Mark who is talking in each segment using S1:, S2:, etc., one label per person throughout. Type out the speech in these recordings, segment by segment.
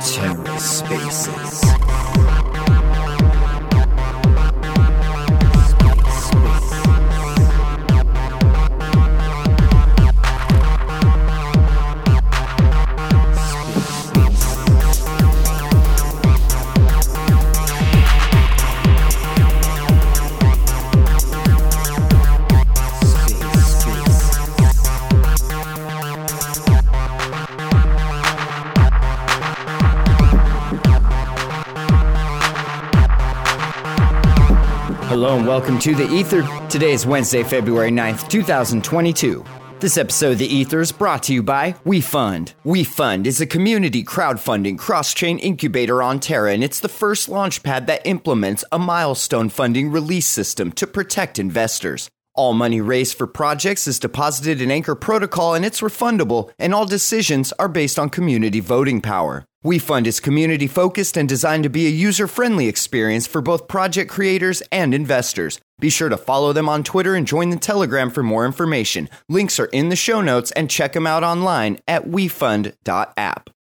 S1: TerraSpaces. Hello welcome to The Ether. Today is Wednesday, February 9th, 2022. This episode of The Ether is brought to you by WeFund. WeFund is a community crowdfunding cross chain incubator on Terra, and it's the first launchpad that implements a milestone funding release system to protect investors. All money raised for projects is deposited in Anchor Protocol and it's refundable, and all decisions are based on community voting power. WeFund is community focused and designed to be a user friendly experience for both project creators and investors. Be sure to follow them on Twitter and join the Telegram for more information. Links are in the show notes and check them out online at wefund.app.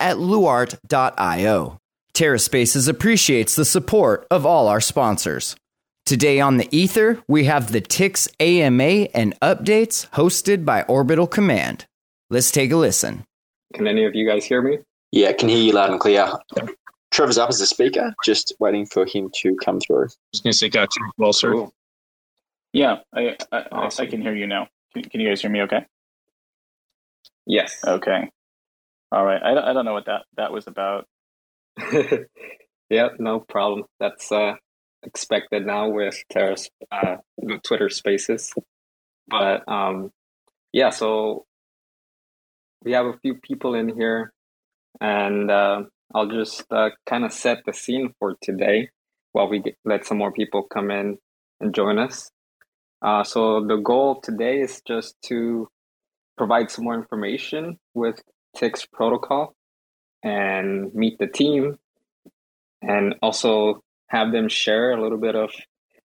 S1: at luart.io. TerraSpaces appreciates the support of all our sponsors. Today on the Ether, we have the TIX AMA and updates hosted by Orbital Command. Let's take a listen.
S2: Can any of you guys hear me?
S3: Yeah, I can hear you loud and clear. Trevor's up as a speaker, just waiting for him to come through.
S4: Just gonna say got you well, sir.
S2: Cool.
S5: Yeah, I I,
S2: Awesome.
S5: I can hear you now. Can, can you guys hear me? Okay.
S2: Yes.
S5: Okay. All right. I, don't- I don't know what that that was about.
S2: yeah, no problem. That's uh, expected now with Terra's uh, Twitter Spaces. But um, yeah, so we have a few people in here, and uh, I'll just uh, kind of set the scene for today while we get, let some more people come in and join us. Uh, so the goal today is just to provide some more information with TIX protocol and meet the team and also have them share a little bit of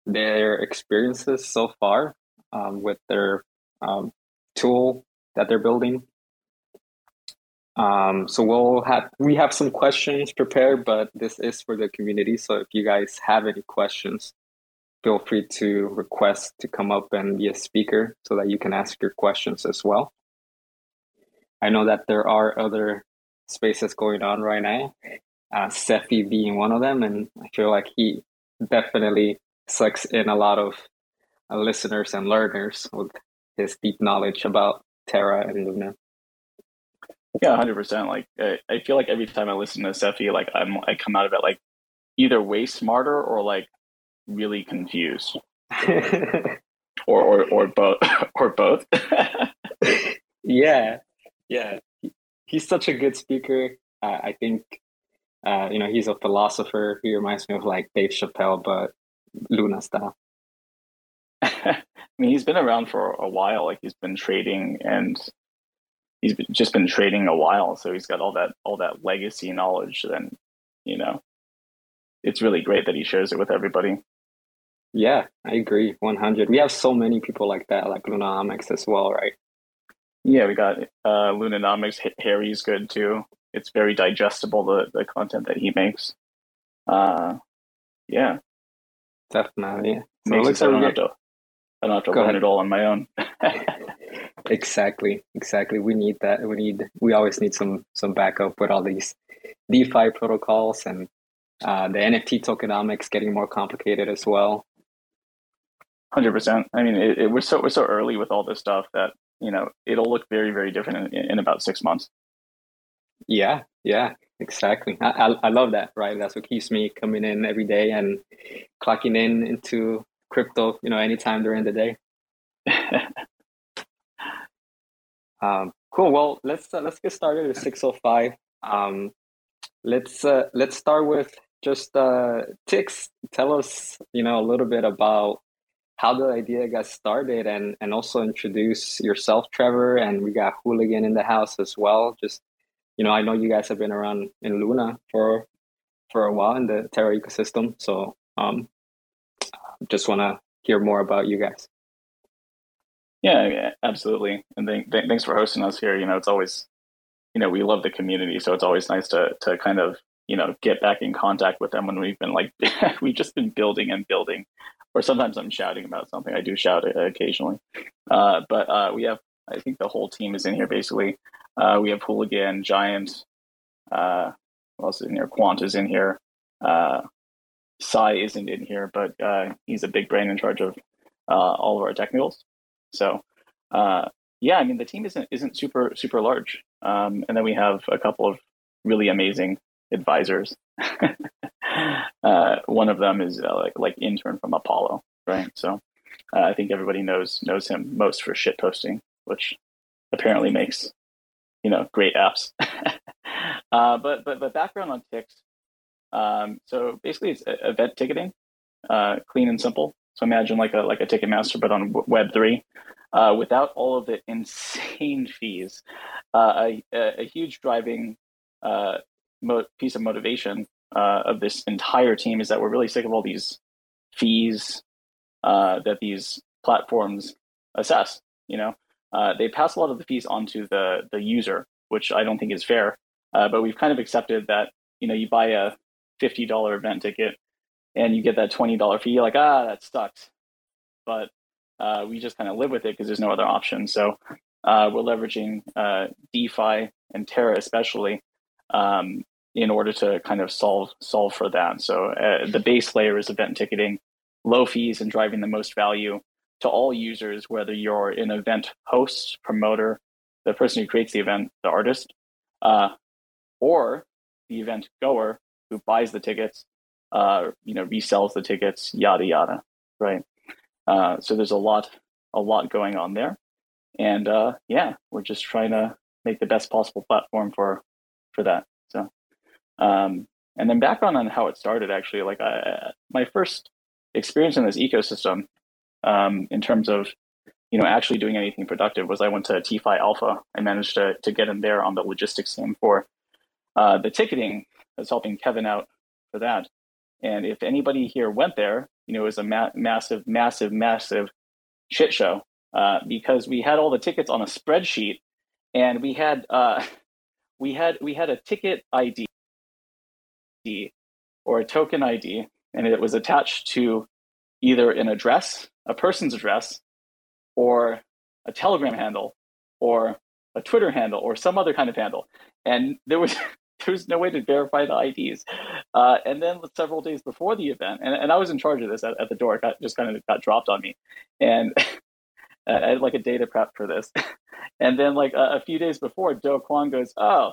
S2: their experiences so far um, with their um, tool that they're building. Um, so we'll have we have some questions prepared, but this is for the community. So if you guys have any questions, feel free to request to come up and be a speaker so that you can ask your questions as well. I know that there are other spaces going on right now, uh, Sefi being one of them, and I feel like he definitely sucks in a lot of uh, listeners and learners with his deep knowledge about Terra and Luna.
S5: Yeah, hundred percent. Like I, I feel like every time I listen to Sefi, like I'm I come out of it like either way smarter or like really confused, or or or both or both.
S2: yeah, yeah, He- he's such a good speaker. Uh, I think uh, you know he's a philosopher. He reminds me of like Dave Chappelle, but Luna style.
S5: I mean, he's been around for a while. Like he's been trading, and he's just been trading a while. So he's got all that all that legacy knowledge. Then, you know, it's really great that he shares it with everybody.
S2: Yeah, I agree, one hundred. We have so many people like that, like Lunanomics as well, right?
S5: Yeah, we got uh, Lunanomics. H- Harry's good too. It's very digestible the the content that he makes. Uh, yeah,
S2: Definitely. So
S5: makes it
S2: looks
S5: so I don't have to. I don't have to
S2: Go
S5: learn
S2: ahead.
S5: it all on my own.
S2: Exactly, exactly. We need that. We need. We always need some some backup with all these DeFi protocols and uh, the NFT tokenomics getting more complicated as well.
S5: Hundred percent. I mean, it, it, we're so we're so early with all this stuff that you know it'll look very very different in, in about six months.
S2: Yeah, yeah, exactly. I, I I love that. Right, that's what keeps me coming in every day and clocking in into crypto. You know, anytime during the day. Um, cool. Well, let's uh, let's get started oh five. Um, let's uh, let's start with just uh, Tix. Tell us, you know, a little bit about how the idea got started, and and also introduce yourself, Trevor. And we got Hooligan in the house as well. Just you know, I know you guys have been around in Luna for for a while in the Terra ecosystem, so um, just want to hear more about you guys.
S5: Yeah, yeah absolutely. And th- th- thanks for hosting us here. You know, it's always, you know, we love the community, so it's always nice to to kind of you know get back in contact with them when we've been like we've just been building and building. Or sometimes I'm shouting about something. I do shout occasionally, uh, but uh, we have. I think the whole team is in here basically. Uh, we have Hooligan, Giant. Uh, what else is in here? Quant is in here. Uh, Sai isn't in here, but uh, he's a big brain in charge of uh, all of our technicals. So uh, yeah, I mean the team isn't isn't super super large, um, and then we have a couple of really amazing advisors. uh, one of them is uh, like like intern from Apollo, right? So uh, I think everybody knows knows him most for shit posting, which apparently makes you know great apps. uh, but but but background on Tix. Um, so basically, it's event ticketing, uh, clean and simple. So imagine like a like a Ticketmaster, but on Web three, uh, without all of the insane fees. Uh, a, a, huge driving uh, mo- piece of motivation uh, of this entire team is that we're really sick of all these fees uh, that these platforms assess. You know, uh, they pass a lot of the fees onto the the user, which I don't think is fair. but we've kind of accepted that you know you buy a fifty dollar event ticket and you get that $20 fee, you're like, ah, that sucks. But uh, we just kind of live with it because there's no other option. So uh, we're leveraging uh, DeFi and Terra especially um, in order to kind of solve solve for that. So uh, the base layer is event ticketing, low fees, and driving the most value to all users, whether you're an event host, promoter, the person who creates the event, the artist, uh, or the event goer who buys the tickets uh, you know, resells the tickets, yada yada, right? Uh, so there's a lot, a lot going on there, and uh, yeah, we're just trying to make the best possible platform for for that. Um, and then background on how it started. Actually, like I, my first experience in this ecosystem, um, in terms of you know actually doing anything productive, was I went to TFI Alpha. I managed to to get in there on the logistics team for uh, the ticketing. I was helping Kevin out for that. And if anybody here went there, you know, it was a ma- massive, massive, massive shit show uh, because we had all the tickets on a spreadsheet, and we had uh, we had we had a ticket ID or a token ID, and it was attached to either an address, a person's address, or a Telegram handle, or a Twitter handle, or some other kind of handle. And there was there was no way to verify the IDs. Uh, and then several days before the event, and, and I was in charge of this at, at the door, it got, just kind of got dropped on me. And I had like a data prep for this. and then like a, a few days before, Do Kwon goes, oh,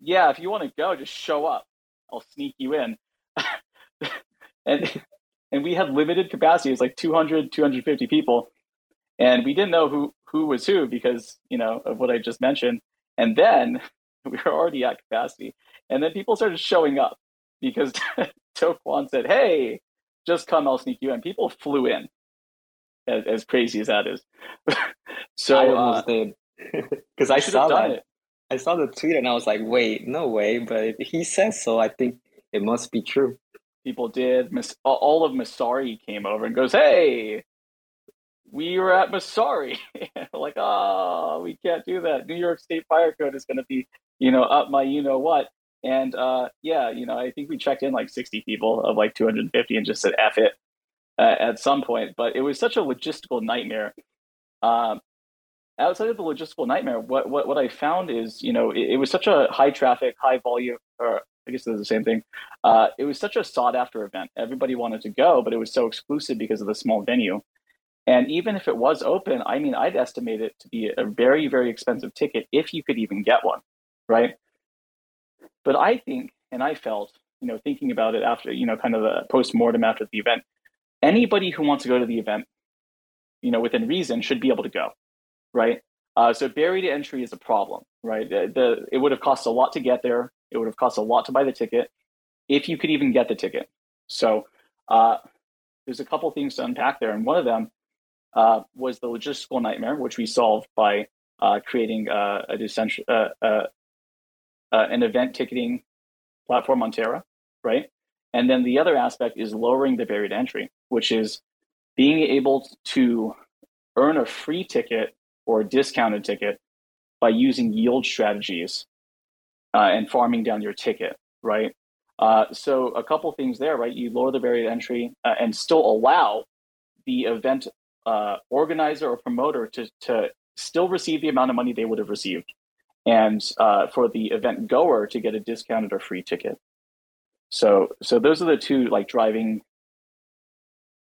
S5: yeah, if you want to go, just show up. I'll sneak you in. and and we had limited capacity. It was like 200, 250 people. And we didn't know who, who was who because, you know, of what I just mentioned. And then we were already at capacity. And then people started showing up because Kwon said, Hey, just come, I'll sneak you in. People flew in, as, as crazy as that is.
S2: so I almost uh, did. Because I saw that. It. I saw the tweet and I was like, wait, no way. But he says so. I think it must be true.
S5: People did. All of Messari came over and goes, Hey, we were at Messari. like, oh, we can't do that. New York State Fire Code is going to be you know, up my you know what. And uh, yeah, you know, I think we checked in like 60 people of like 250 and just said F it uh, at some point. But it was such a logistical nightmare. Um, outside of the logistical nightmare, what, what, what I found is, you know, it, it was such a high traffic, high volume, or I guess it was the same thing. Uh, it was such a sought after event. Everybody wanted to go, but it was so exclusive because of the small venue. And even if it was open, I mean, I'd estimate it to be a very, very expensive ticket if you could even get one right? But I think, and I felt, you know, thinking about it after, you know, kind of the post mortem after the event, anybody who wants to go to the event, you know, within reason should be able to go, right? Uh, so buried entry is a problem, right? The, the, it would have cost a lot to get there. It would have cost a lot to buy the ticket, if you could even get the ticket. So uh, there's a couple things to unpack there, and one of them uh, was the logistical nightmare, which we solved by uh, creating uh, a decentral, uh, an event ticketing platform on Terra, right? And then the other aspect is lowering the to entry, which is being able to earn a free ticket or a discounted ticket by using yield strategies uh, and farming down your ticket, right? Uh, so a couple things there, right? You lower the barrier to entry uh, and still allow the event uh, organizer or promoter to to still receive the amount of money they would have received, and uh, for the event goer to get a discounted or free ticket. So so those are the two like driving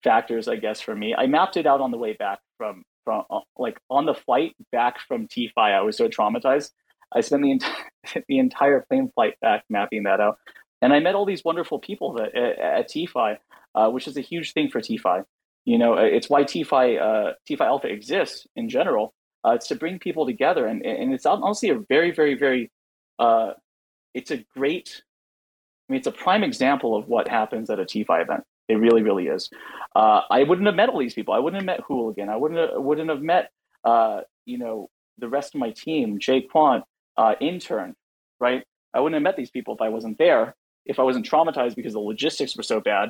S5: factors, I guess, for me. I mapped it out on the way back from from uh, like on the flight back from TFI. I was so traumatized. I spent the entire the entire plane flight back mapping that out, and I met all these wonderful people that at, at TFI, uh, which is a huge thing for TFI. You know, it's why TFI uh, TFI Alpha exists in general. Uh, it's to bring people together, and and it's honestly a very very very, uh, it's a great. I mean, it's a prime example of what happens at a TFI event. It really, really is. Uh, I wouldn't have met all these people. I wouldn't have met Hooligan. I wouldn't have, wouldn't have met, uh, you know, the rest of my team, Jay Quant, uh, intern, right? I wouldn't have met these people if I wasn't there. If I wasn't traumatized because the logistics were so bad,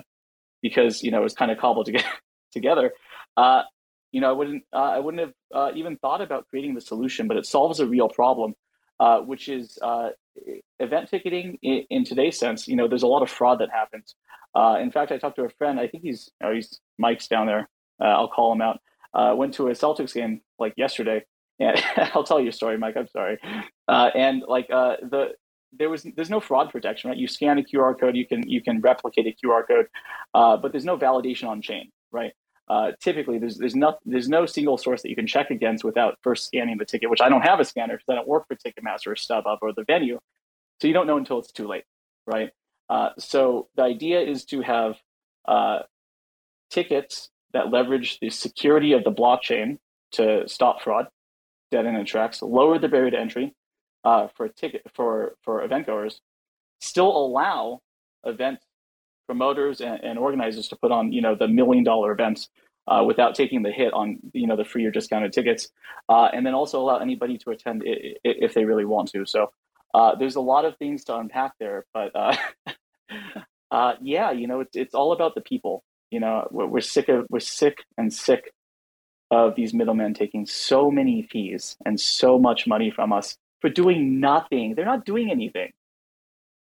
S5: because you know it was kind of cobbled together. together, uh, you know, I wouldn't, uh, I wouldn't have uh, even thought about creating the solution. But it solves a real problem, which is event ticketing in, in, today's sense. You know, there's a lot of fraud that happens. Uh, in fact, I talked to a friend. I think he's he's Mike's down there. Uh, I'll call him out. Uh, went to a Celtics game like yesterday, and I'll tell you a story, Mike. I'm sorry. Uh, and like uh, the there was there's no fraud protection, right? You scan a QR code, you can you can replicate a QR code, uh, but there's no validation on chain, right? Typically, there's there's no there's no single source that you can check against without first scanning the ticket. Which I don't have a scanner because I don't work for Ticketmaster or StubHub or the venue, so you don't know until it's too late, right? Uh, so the idea is to have uh, tickets that leverage the security of the blockchain to stop fraud, dead end tracks, lower the barrier to entry uh, for ticket for for event goers, still allow event promoters and, and, organizers to put on you know the million dollar events uh, without taking the hit on you know the free or discounted tickets, uh, and then also allow anybody to attend if they really want to. So uh, there's a lot of things to unpack there, but uh, uh, yeah, you know, it's it's all about the people. You know, we're, we're sick of we're sick and sick of these middlemen taking so many fees and so much money from us for doing nothing. They're not doing anything.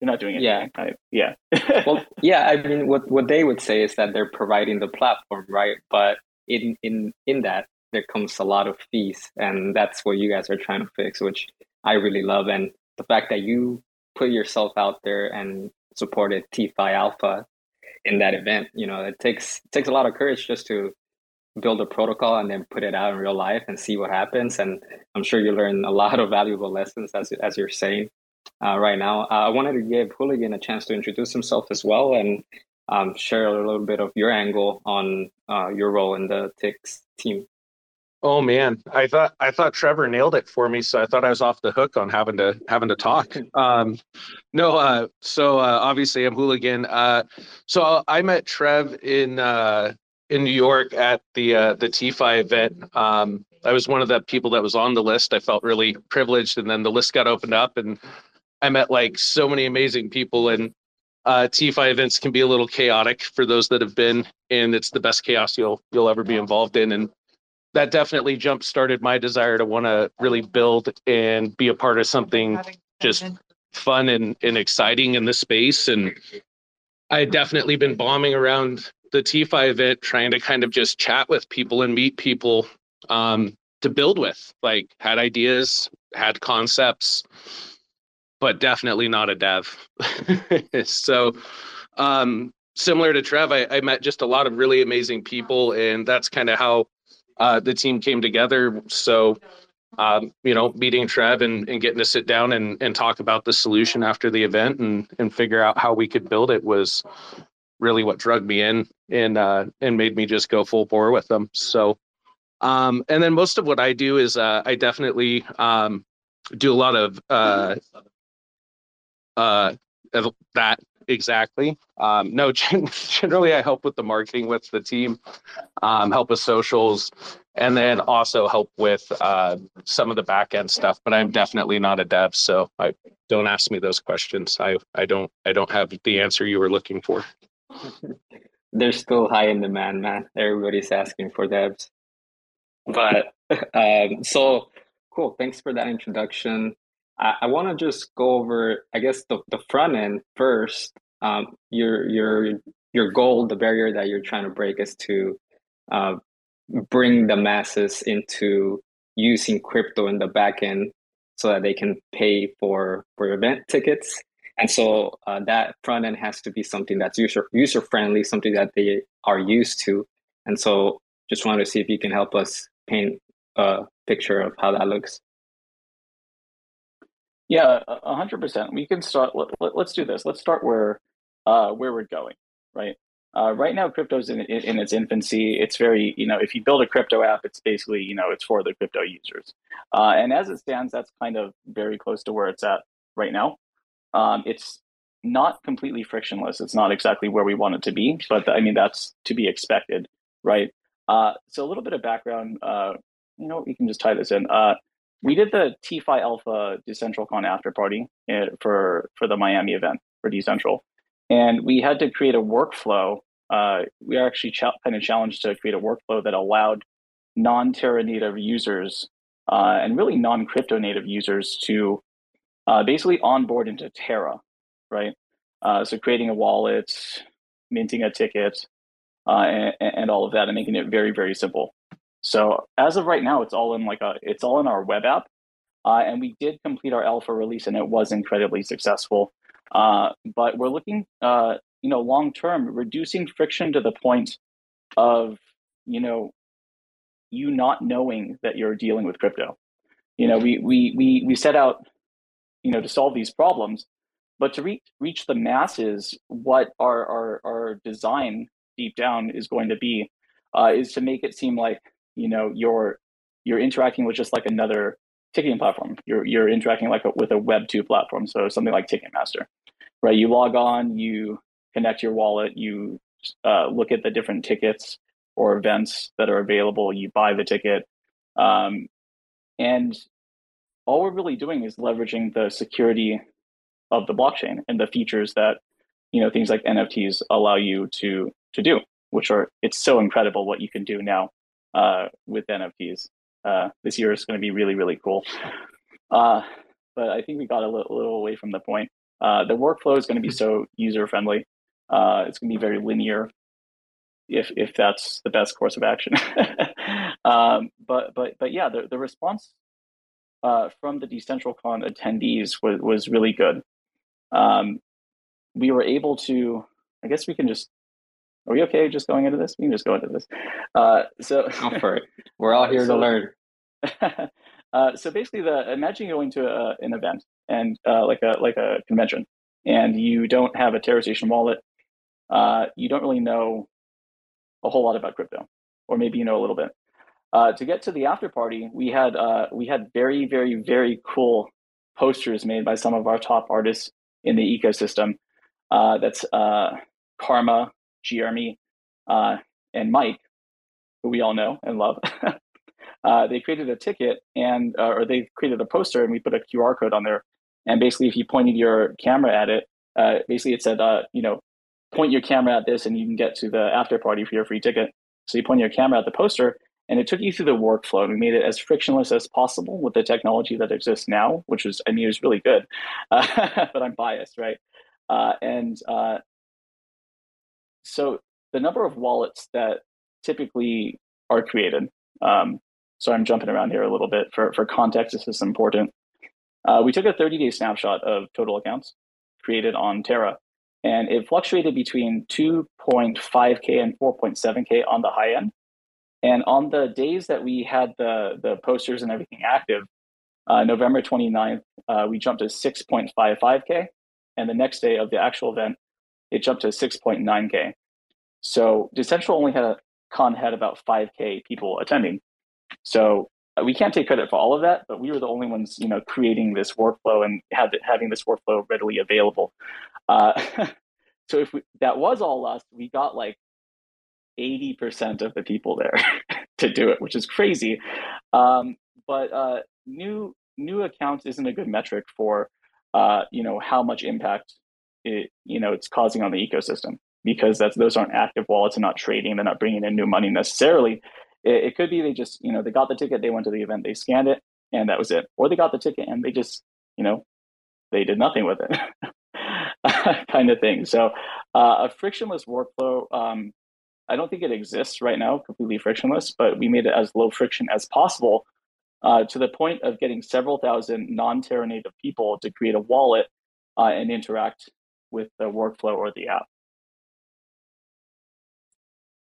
S5: They're not doing anything. Yeah. I, yeah.
S2: well, yeah. I mean, what what they would say is that they're providing the platform, right? But in in in that there comes a lot of fees, and that's what you guys are trying to fix, which I really love. And the fact that you put yourself out there and supported TFI Alpha in that event, you know, it takes it takes a lot of courage just to build a protocol and then put it out in real life and see what happens. And I'm sure you learn a lot of valuable lessons as as you're saying uh, right now. Uh, I wanted to give Hooligan a chance to introduce himself as well and um, share a little bit of your angle on uh, your role in the TIX team.
S4: Oh man, I thought I thought Trevor nailed it for me, so I thought I was off the hook on having to having to talk. Um, no, uh, so uh, obviously I'm hooligan. Uh, so I met Trev in uh, in New York at the uh, the TFI event. Um, I was one of the people that was on the list. I felt really privileged, and then the list got opened up, and I met like so many amazing people. And uh, TFI events can be a little chaotic for those that have been, and it's the best chaos you'll you'll ever be involved in. And that definitely jump started my desire to want to really build and be a part of something just fun and, and exciting in the space. And I had definitely been bombing around the TFI event, trying to kind of just chat with people and meet people um, to build with. Like, had ideas, had concepts, but definitely not a dev. so, um, similar to Trev, I, I met just a lot of really amazing people, and that's kind of how uh, the team came together. So, um, you know, meeting Trev and, and getting to sit down and, and talk about the solution after the event and, and figure out how we could build it was really what drugged me in and uh, and made me just go full bore with them. So, Um, and then most of what I do is uh, I definitely um, do a lot of uh, that exactly. Um, no, generally I help with the marketing with the team, um, help with socials, and then also help with uh, some of the back end stuff. But I'm definitely not a dev, so I don't ask me those questions. I I don't I don't have the answer you were looking for.
S2: They're still high in demand, man. Everybody's asking for devs. But um, so cool. Thanks for that introduction. I, I want to just go over, I guess, the, the front end first. Um, your your your goal, the barrier that you're trying to break, is to uh, bring the masses into using crypto in the back end so that they can pay for for event tickets. And so uh, that front end has to be something that's user user friendly, something that they are used to. And so just wanted to see if you can help us paint a picture of how that looks.
S5: Yeah, hundred percent. We can start. Let, us let, do this. Let's start where uh, where we're going. Right. Uh, right now, crypto's in, in, in its infancy. It's very, you know, if you build a crypto app, it's basically, you know, it's for the crypto users. Uh, and as it stands, that's kind of very close to where it's at right now. Um, it's not completely frictionless. It's not exactly where we want it to be, but I mean, that's to be expected, right? Uh, so a little bit of background, uh, you know, we can just tie this in. Uh, we did the TFI Alpha DecentralCon after party eh, for for the Miami event for Decentral, and we had to create a workflow. Uh, we are actually ch- kind of challenged to create a workflow that allowed non-Terra native users uh, and really non-crypto native users to uh, basically onboard into Terra, right? Uh, so creating a wallet, minting a ticket, uh, and, and all of that, and making it very very simple. So as of right now, it's all in like a it's all in our web app, uh, and we did complete our alpha release, and it was incredibly successful. Uh, but we're looking, uh, you know, long term, reducing friction to the point of you know you not knowing that you're dealing with crypto. You know, we we we we set out, you know, to solve these problems, but to reach reach the masses, what our our our design deep down is going to be uh, is to make it seem like you know you're you're interacting with just like another ticketing platform. You're you're interacting like a, with a Web two platform, so something like Ticketmaster, right? You log on, you connect your wallet, you uh, look at the different tickets or events that are available, you buy the ticket, um, and all we're really doing is leveraging the security of the blockchain and the features that you know things like NFTs allow you to to do, which are it's so incredible what you can do now uh, with NFTs. Uh, this year is going to be really, really cool. Uh, but I think we got a little, little away from the point. Uh, the workflow is going to be so user friendly. Uh, it's going to be very linear, if if that's the best course of action. um, but but but yeah, the the response uh, from the DecentralCon attendees was was really good. Um, we were able to. I guess we can just are we okay just going into this? We can just go into this. Uh, so
S2: go for it. We're all here so, to learn.
S5: uh, so basically, the imagine going to a, an event and uh, like a like a convention, and you don't have a TerraStation wallet. Uh, you don't really know a whole lot about crypto, or maybe you know a little bit. Uh, to get to the after party, we had uh, we had very very very cool posters made by some of our top artists in the ecosystem. that's Karma, Jeremy, uh, and Mike, who we all know and love, uh, they created a ticket and uh, or they created a poster and we put a QR code on there. And basically, if you pointed your camera at it, uh, basically it said, uh, you know, point your camera at this and you can get to the after party for your free ticket. So you point your camera at the poster and it took you through the workflow. We made it as frictionless as possible with the technology that exists now, which was, I mean, it was really good, but I'm biased, right? Uh, and uh, so the number of wallets that typically are created. Um, so I'm jumping around here a little bit for, for context. This is important. Uh, we took a 30 day snapshot of total accounts created on Terra, and it fluctuated between 2.5K and 4.7K on the high end. And on the days that we had the, the posters and everything active, uh, November 29th, uh, we jumped to 6.55K. And the next day of the actual event, it jumped to 6.9K. So Decentral only had a con had about 5K people attending. So we can't take credit for all of that, but we were the only ones, you know, creating this workflow and having this workflow readily available. Uh, so if we, that was all us, we got like 80% of the people there to do it, which is crazy. Um, but uh, new new accounts isn't a good metric for uh, you know how much impact it you know it's causing on the ecosystem because that's those aren't active wallets and not trading. They're not bringing in new money necessarily. It, it could be they just you know they got the ticket, they went to the event, they scanned it, and that was it. Or they got the ticket and they just you know they did nothing with it. kind of thing. So, uh, a frictionless workflow um, I don't think it exists right now, completely frictionless, but we made it as low friction as possible uh, to the point of getting several thousand non-Terra native people to create a wallet uh, and interact with the workflow or the app.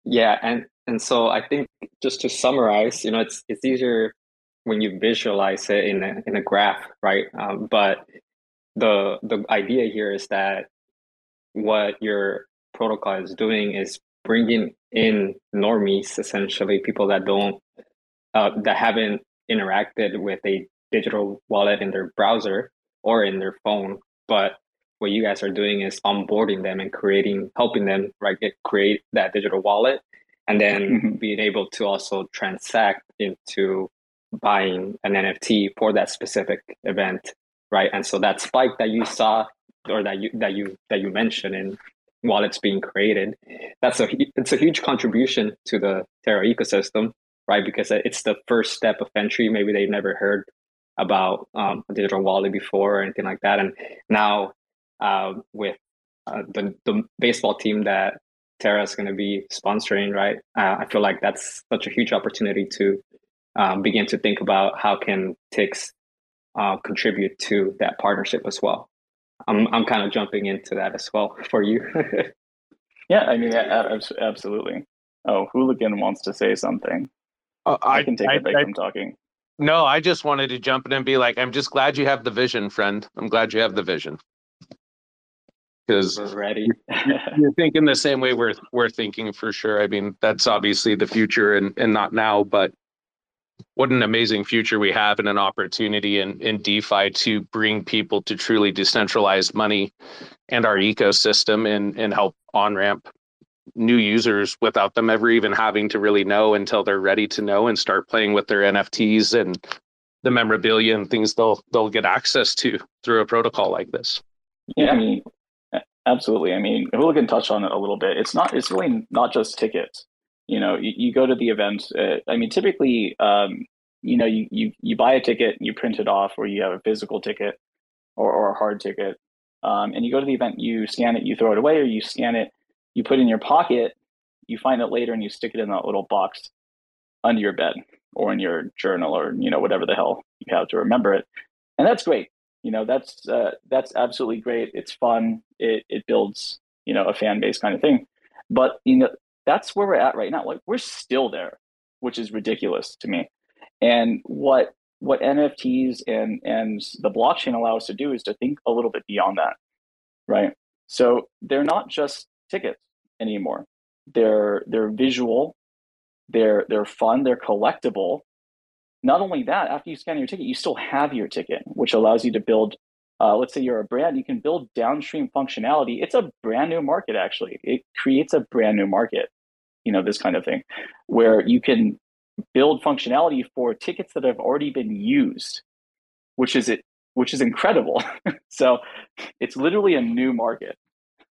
S2: Yeah, and and so I think just to summarize, you know, it's it's easier when you visualize it in a in a graph, right? Um, but the the idea here is that what your protocol is doing is bringing in normies, essentially people that don't uh, that haven't interacted with a digital wallet in their browser or in their phone, but what you guys are doing is onboarding them and creating, helping them right get, create that digital wallet, and then mm-hmm. being able to also transact into buying an NFT for that specific event, right? And so that spike that you saw or that you that you that you mentioned in while it's being created. That's a it's a huge contribution to the Terra ecosystem, right? Because it's the first step of entry. Maybe they've never heard about um, a digital wallet before or anything like that, and now uh, with uh, the the baseball team that Terra is going to be sponsoring, right? Uh, I feel like that's such a huge opportunity to um, begin to think about how can Tix uh, contribute to that partnership as well. I'm I'm kind of jumping into that as well for you.
S5: yeah, I mean, absolutely. Oh, hooligan wants to say something. Uh, I, I, can take I, a break I, from talking.
S4: No, I just wanted to jump in and be like, I'm just glad you have the vision, friend. I'm glad you have the vision. Because
S2: ready.
S4: you're thinking the same way we're we're thinking for sure. I mean, that's obviously the future and, and not now, but what an amazing future we have and an opportunity in, in DeFi to bring people to truly decentralized money and our ecosystem and, and help on ramp new users without them ever even having to really know until they're ready to know and start playing with their NFTs and the memorabilia and things they'll they'll get access to through a protocol like this.
S5: Yeah, I mean, absolutely. I mean, Hooligan touch on it a little bit. It's not. It's really not just tickets you know you, you go to the event uh, i mean typically um, you know you, you you buy a ticket you print it off or you have a physical ticket or, or a hard ticket um, and you go to the event you scan it you throw it away or you scan it you put it in your pocket you find it later and you stick it in that little box under your bed or in your journal or you know whatever the hell you have to remember it and that's great you know that's uh, that's absolutely great it's fun it, it builds you know a fan base kind of thing but you know that's where we're at right now. Like we're still there, which is ridiculous to me. And what what NFTs and and the blockchain allow us to do is to think a little bit beyond that, right? So they're not just tickets anymore. They're they're visual, they're they're fun, they're collectible. Not only that, after you scan your ticket, you still have your ticket, which allows you to build uh, let's say you're a brand, you can build downstream functionality. It's a brand new market, actually. It creates a brand new market you know, this kind of thing, where you can build functionality for tickets that have already been used, which is it, which is incredible. so it's literally a new market,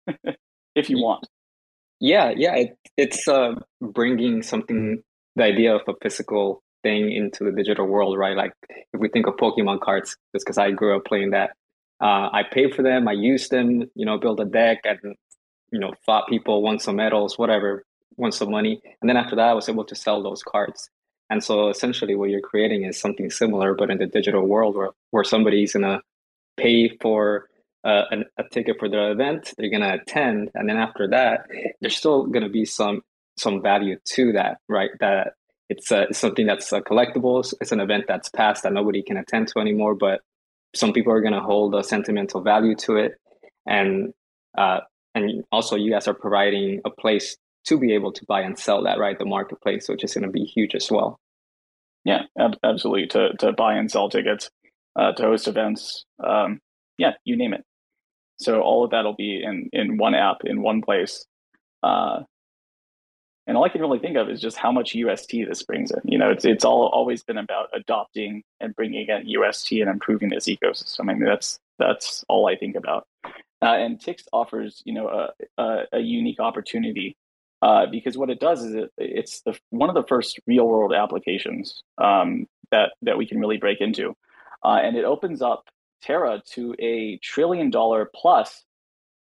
S5: if you want.
S2: Yeah, yeah, it, it's uh, bringing something, the idea of a physical thing into the digital world, right? Like if we think of Pokemon cards, just because I grew up playing that, uh, I paid for them, I used them, you know, built a deck and you know fought people, won some medals, whatever won some money. And then after that, I was able to sell those cards. And so essentially what you're creating is something similar, but in the digital world where, where somebody's to pay for uh, a, a ticket for the event, they're to attend. And then after that, there's still to be some, some value to that, right? That it's, uh, something that's uh, collectibles. It's an event that's passed that nobody can attend to anymore, but some people are going to hold a sentimental value to it. And, uh, and also you guys are providing a place to be able to buy and sell that, right? The marketplace, which is going to be huge as well.
S5: Yeah, ab- absolutely. To to buy and sell tickets, uh, to host events, um, yeah, you name it. So all of that'll be in in one app in one place. Uh, and all I can really think of is just how much UST this brings in. You know, it's it's all always been about adopting and bringing in UST and improving this ecosystem. I mean, that's that's all I think about. Uh, and Tix offers, you know, a, a, a unique opportunity uh, because what it does is it, it's the, one of the first real world applications um, that that we can really break into, uh, and it opens up Terra to a trillion dollar plus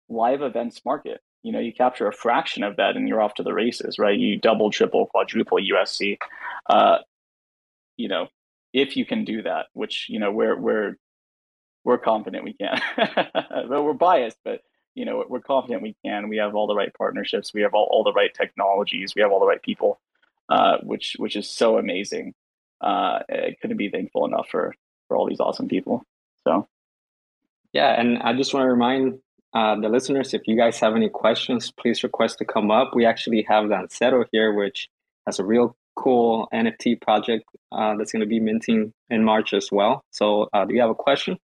S5: live events market. You know, you capture a fraction of that, and you're off to the races, right? You double, triple, quadruple UST Uh, you know, if you can do that, which you know we're we're we're confident we can. but we're biased, but you know we're confident we can. We have all the right partnerships. We have all, all the right technologies. We have all the right people, uh, which which is so amazing. Uh, I couldn't be thankful enough for for all these awesome people. So,
S2: yeah, and I just want to remind uh, the listeners if you guys have any questions, please request to come up. We actually have Lancero here, which has a real cool NFT project uh, that's going to be minting in March as well. So, uh, do you have a question?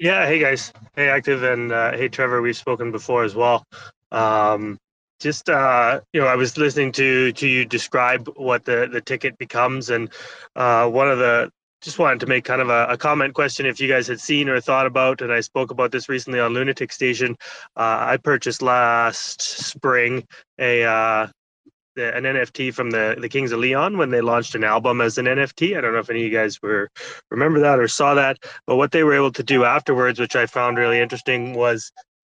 S6: Yeah. Hey guys. Hey Active and uh, hey Trevor. We've spoken before as well. Um, just uh, you know, I was listening to to you describe what the the ticket becomes, and uh, one of the just wanted to make kind of a, a, comment question if you guys had seen or thought about, and I spoke about this recently on Lunatic Station. Uh, I purchased last spring a uh, an NFT from the the Kings of Leon when they launched an album as an NFT. I don't know if any of you guys were remember that or saw that, but what they were able to do afterwards, which I found really interesting, was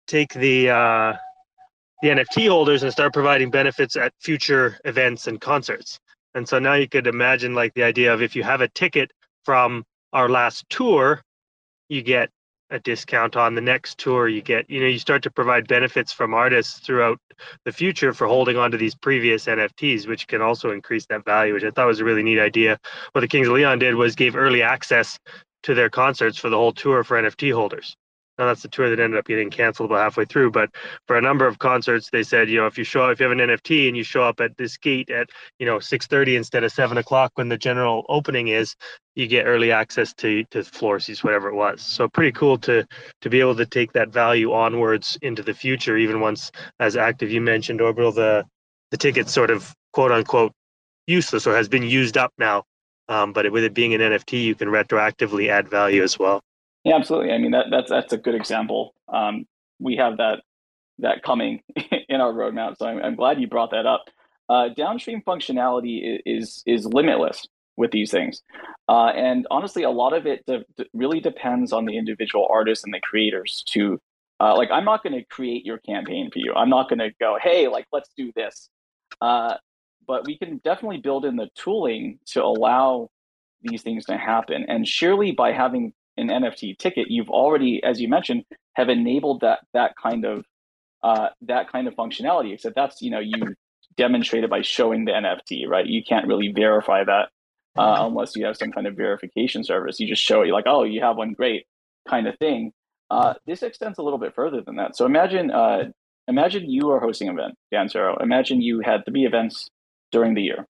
S6: take the uh, the NFT holders and start providing benefits at future events and concerts. And so now you could imagine like the idea of if you have a ticket from our last tour, you get a discount on the next tour. You get you know you start to provide benefits from artists throughout the future for holding on to these previous nfts which can also increase that value which i thought was a really neat idea. What the kings of leon did was gave early access to their concerts for the whole tour for nft holders now that's the tour that ended up getting canceled about halfway through. But for a number of concerts, they said, you know, if you show if you have an NFT and you show up at this gate at you know six thirty instead of seven o'clock when the general opening is, you get early access to to floor seats, whatever it was. So pretty cool to to be able to take that value onwards into the future, even once as active you mentioned, Orbital, the the ticket's sort of quote unquote useless or has been used up now. Um, but with it being an NFT, you can retroactively add value as well.
S5: Yeah, absolutely. I mean, that, that's that's a good example. Um, we have that that coming in our roadmap, so I'm, I'm glad you brought that up. Uh, downstream functionality is is limitless with these things, uh, and honestly, a lot of it de- de- really depends on the individual artists and the creators. To uh, like, I'm not going to create your campaign for you. I'm not going to go, hey, like, let's do this. Uh, but we can definitely build in the tooling to allow these things to happen. And surely by having an NFT ticket, you've already, as you mentioned, have enabled that that kind of uh, that kind of functionality. Except that's you know you demonstrate it by showing the NFT, right? You can't really verify that uh, mm-hmm. unless you have some kind of verification service. You just show it, like, oh, you have one, great, kind of thing. Uh, this extends a little bit further than that. So imagine uh, imagine you are hosting an event, Dancero. Imagine you had three events during the year,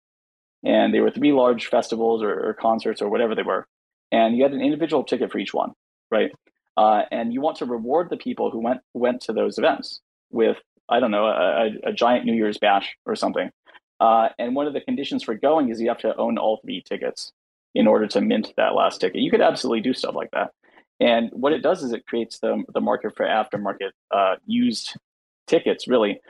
S5: and they were three large festivals or, or concerts or whatever they were and you had an individual ticket for each one, right? Uh, and you want to reward the people who went went to those events with I don't know a, a giant New Year's bash or something. Uh, and one of the conditions for going is you have to own all three tickets in order to mint that last ticket. You could absolutely do stuff like that. And what it does is it creates the the market for aftermarket uh, used tickets, really,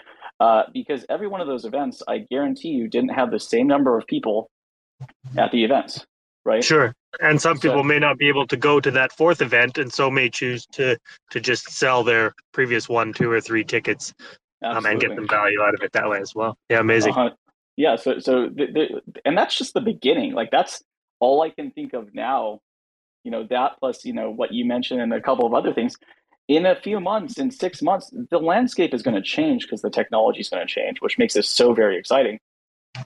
S5: uh, because every one of those events, I guarantee you, didn't have the same number of people at the events right?
S6: Sure. And some so, people may not be able to go to that fourth event, and so may choose to to just sell their previous one, two, or three tickets, um, and get them value out of it that way as well. Yeah, amazing. Uh-huh.
S5: Yeah. So so the, the, and that's just the beginning. Like that's all I can think of now. You know that plus you know what you mentioned and a couple of other things. In a few months, in six months, the landscape is going to change because the technology is going to change, which makes this so very exciting.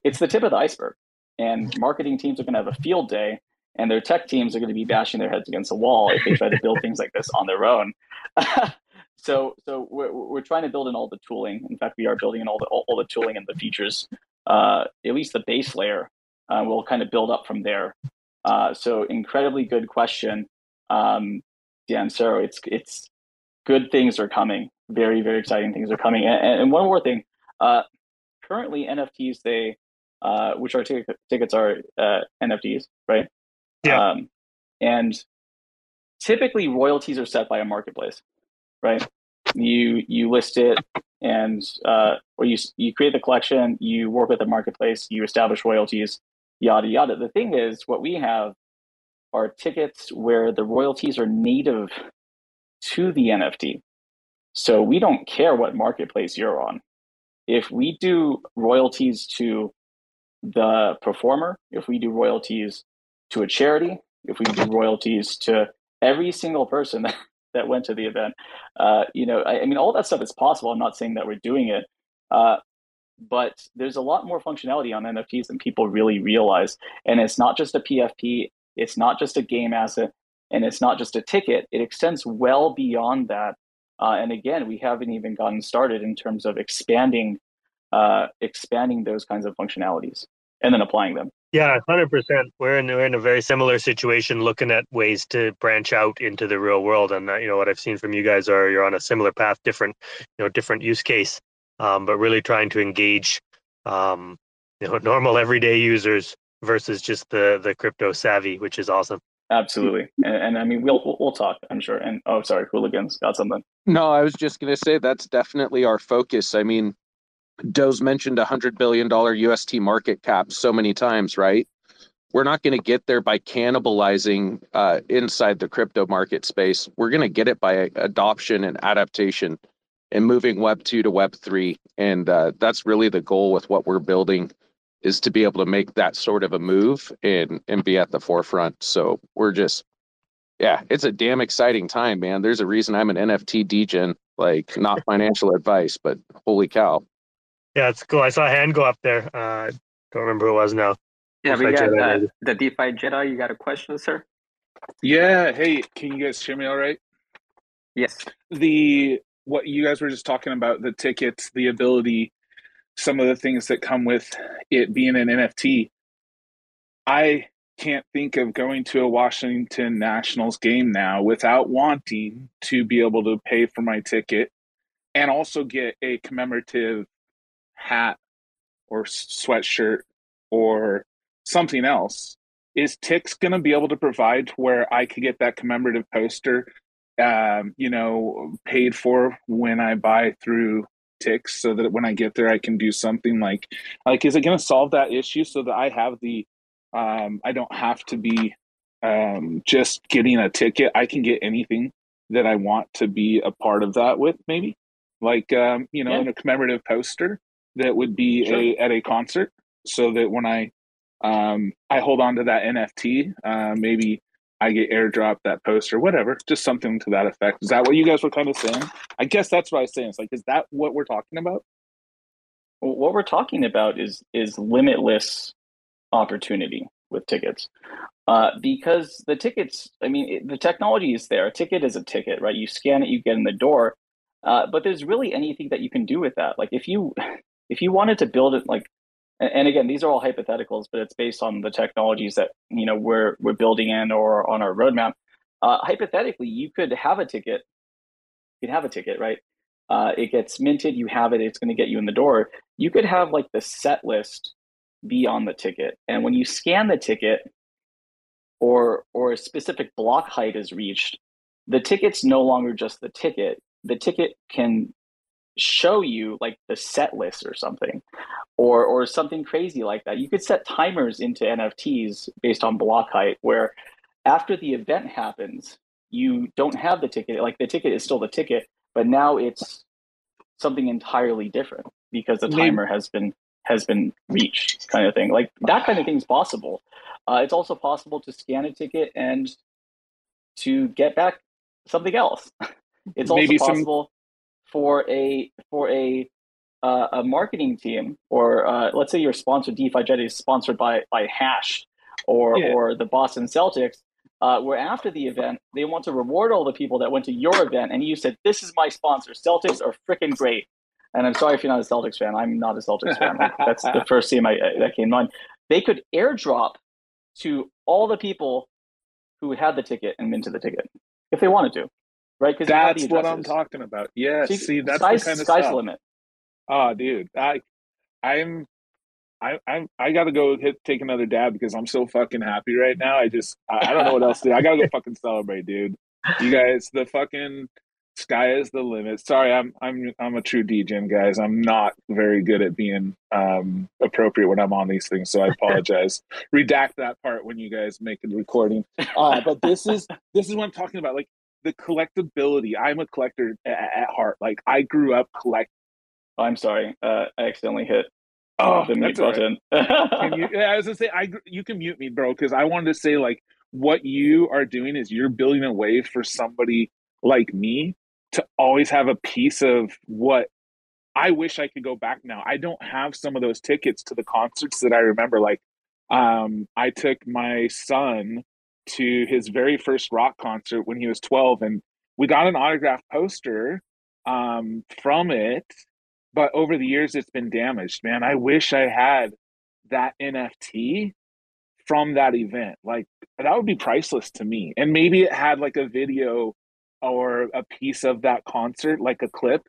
S5: It's the tip of the iceberg and marketing teams are going to have a field day and their tech teams are going to be bashing their heads against the wall if they try to build things like this on their own so so we're, we're trying to build in all the tooling in fact we are building in all the all, all the tooling and the features uh, at least the base layer Uh, we'll kind of build up from there. Uh, so incredibly good question, um, Dan. So it's it's good things are coming. Very very exciting things are coming. And, and one more thing. Uh, currently, NFTs they uh, which our t- tickets are uh, NFTs, right?
S6: Yeah.
S5: Um, and typically royalties are set by a marketplace, right? You you list it and uh, or you you create the collection, you work with the marketplace, you establish royalties, yada yada. The thing is, what we have are tickets where the royalties are native to the NFT. So we don't care what marketplace you're on. If we do royalties to the performer, if we do royalties to a charity, if we do royalties to every single person that, that went to the event, uh, you know, I, I, mean, all that stuff is possible. I'm not saying that we're doing it, uh, but there's a lot more functionality on NFTs than people really realize. And it's not just a PFP, it's not just a game asset, and it's not just a ticket. It extends well beyond that. Uh, and again, we haven't even gotten started in terms of expanding uh, expanding those kinds of functionalities and then applying them.
S6: Yeah, hundred percent. We're in we're in a very similar situation, looking at ways to branch out into the real world. And uh, you know what I've seen from you guys are you're on a similar path, different you know different use case, um, but really trying to engage um, you know normal everyday users versus just the the crypto savvy, which is awesome.
S5: Absolutely, and, and I mean we'll, we'll, we'll talk. I'm sure. And oh, sorry, hooligans got something.
S4: No, I was just gonna say that's definitely our focus. I mean, Do's mentioned a hundred billion dollar UST market cap so many times, right? We're not going to get there by cannibalizing uh, inside the crypto market space. We're going to get it by adoption and adaptation and moving Web two to Web three, and uh, that's really the goal with what we're building is to be able to make that sort of a move and and be at the forefront. So we're just yeah, it's a damn exciting time, man. There's a reason I'm an NFT degen, like not financial advice, but holy cow.
S6: Yeah, it's cool. I saw a hand go up there. Uh, don't remember who it was now.
S2: Yeah, we got uh, the DeFi Jedi. You got a question, sir?
S7: Yeah. Hey, can you guys hear me all right?
S2: Yes.
S7: The what you guys were just talking about the tickets, the ability, some of the things that come with it being an NFT. I can't think of going to a Washington Nationals game now without wanting to be able to pay for my ticket and also get a commemorative hat or sweatshirt or something else is tix going to be able to provide where i could get that commemorative poster um, you know paid for when i buy through tix so that when i get there i can do something like like is it going to solve that issue so that i have the um, i don't have to be um, just getting a ticket? I can get anything that i want to be a part of that with maybe? Like um, you know yeah. in a commemorative poster that would be sure. a at a concert so that when I um I hold on to that NFT, uh, maybe I get airdrop that poster, whatever, just something to that effect. Is that what you guys were kind of saying? I guess that's what I was saying. It's like, is that what we're talking about?
S5: what we're talking about is is limitless opportunity with tickets, uh, because the tickets. I mean, it, the technology is there. A ticket is a ticket, right? You scan it, you get in the door. Uh, but there's really anything that you can do with that. Like if you if you wanted to build it like and again these are all hypotheticals but it's based on the technologies that you know we're we're building in or on our roadmap uh, hypothetically you could have a ticket. You could have a ticket right? Uh, it gets minted you have it it's going to get you in the door. You could have like the set list be on the ticket and when you scan the ticket or or a specific block height is reached the ticket's no longer just the ticket. The ticket can show you like the set list or something or or something crazy like that. You could set timers into nfts based on block height where after the event happens you don't have the ticket like the ticket is still the ticket but now it's something entirely different because the timer has been has been reached kind of thing. Like that kind of thing is possible. Uh, it's also possible to scan a ticket and to get back something else. It's also Maybe possible for a for a uh, a marketing team, or uh, let's say you're sponsored, DeFi Jet is sponsored by by Hash or yeah. or the Boston Celtics, uh, where after the event they want to reward all the people that went to your event, and you said, "This is my sponsor. Celtics are freaking great." And I'm sorry if you're not a Celtics fan. I'm not a Celtics fan. That's the first team I, that came on. they could airdrop to all the people who had the ticket and minted the ticket if they wanted to, right?
S7: Because that's what I'm talking about. Yes, see, see that's
S5: sky's,
S7: the kind of
S5: sky's
S7: stuff.
S5: limit.
S7: Oh, dude, I, I'm, I, I'm, I got to go hit take another dab because I'm so fucking happy right now. I just, I, I don't know what else to do. I gotta go fucking celebrate, dude. You guys, the fucking sky is the limit. Sorry, I'm I'm I'm a true DJ, guys. I'm not very good at being um, appropriate when I'm on these things, so I apologize. Redact that part when you guys make a recording. Uh, but this is this is what I'm talking about. Like the collectability. I'm a collector at, at heart. Like I grew up collect.
S5: Oh, I'm sorry, uh, I accidentally hit
S7: Oh,
S5: the mute
S7: right.
S5: button.
S7: Can you, I was gonna say, I you can mute me, bro, because I wanted to say like what you are doing is you're building a way for somebody like me to always have a piece of what I wish I could go back now. I don't have some of those tickets to the concerts that I remember. Like, um, I took my son to his very first rock concert when he was 12, and we got an autograph poster um, from it. But over the years, it's been damaged, man. I wish I had that NFT from that event. Like, that would be priceless to me. And maybe it had like a video or a piece of that concert, like a clip,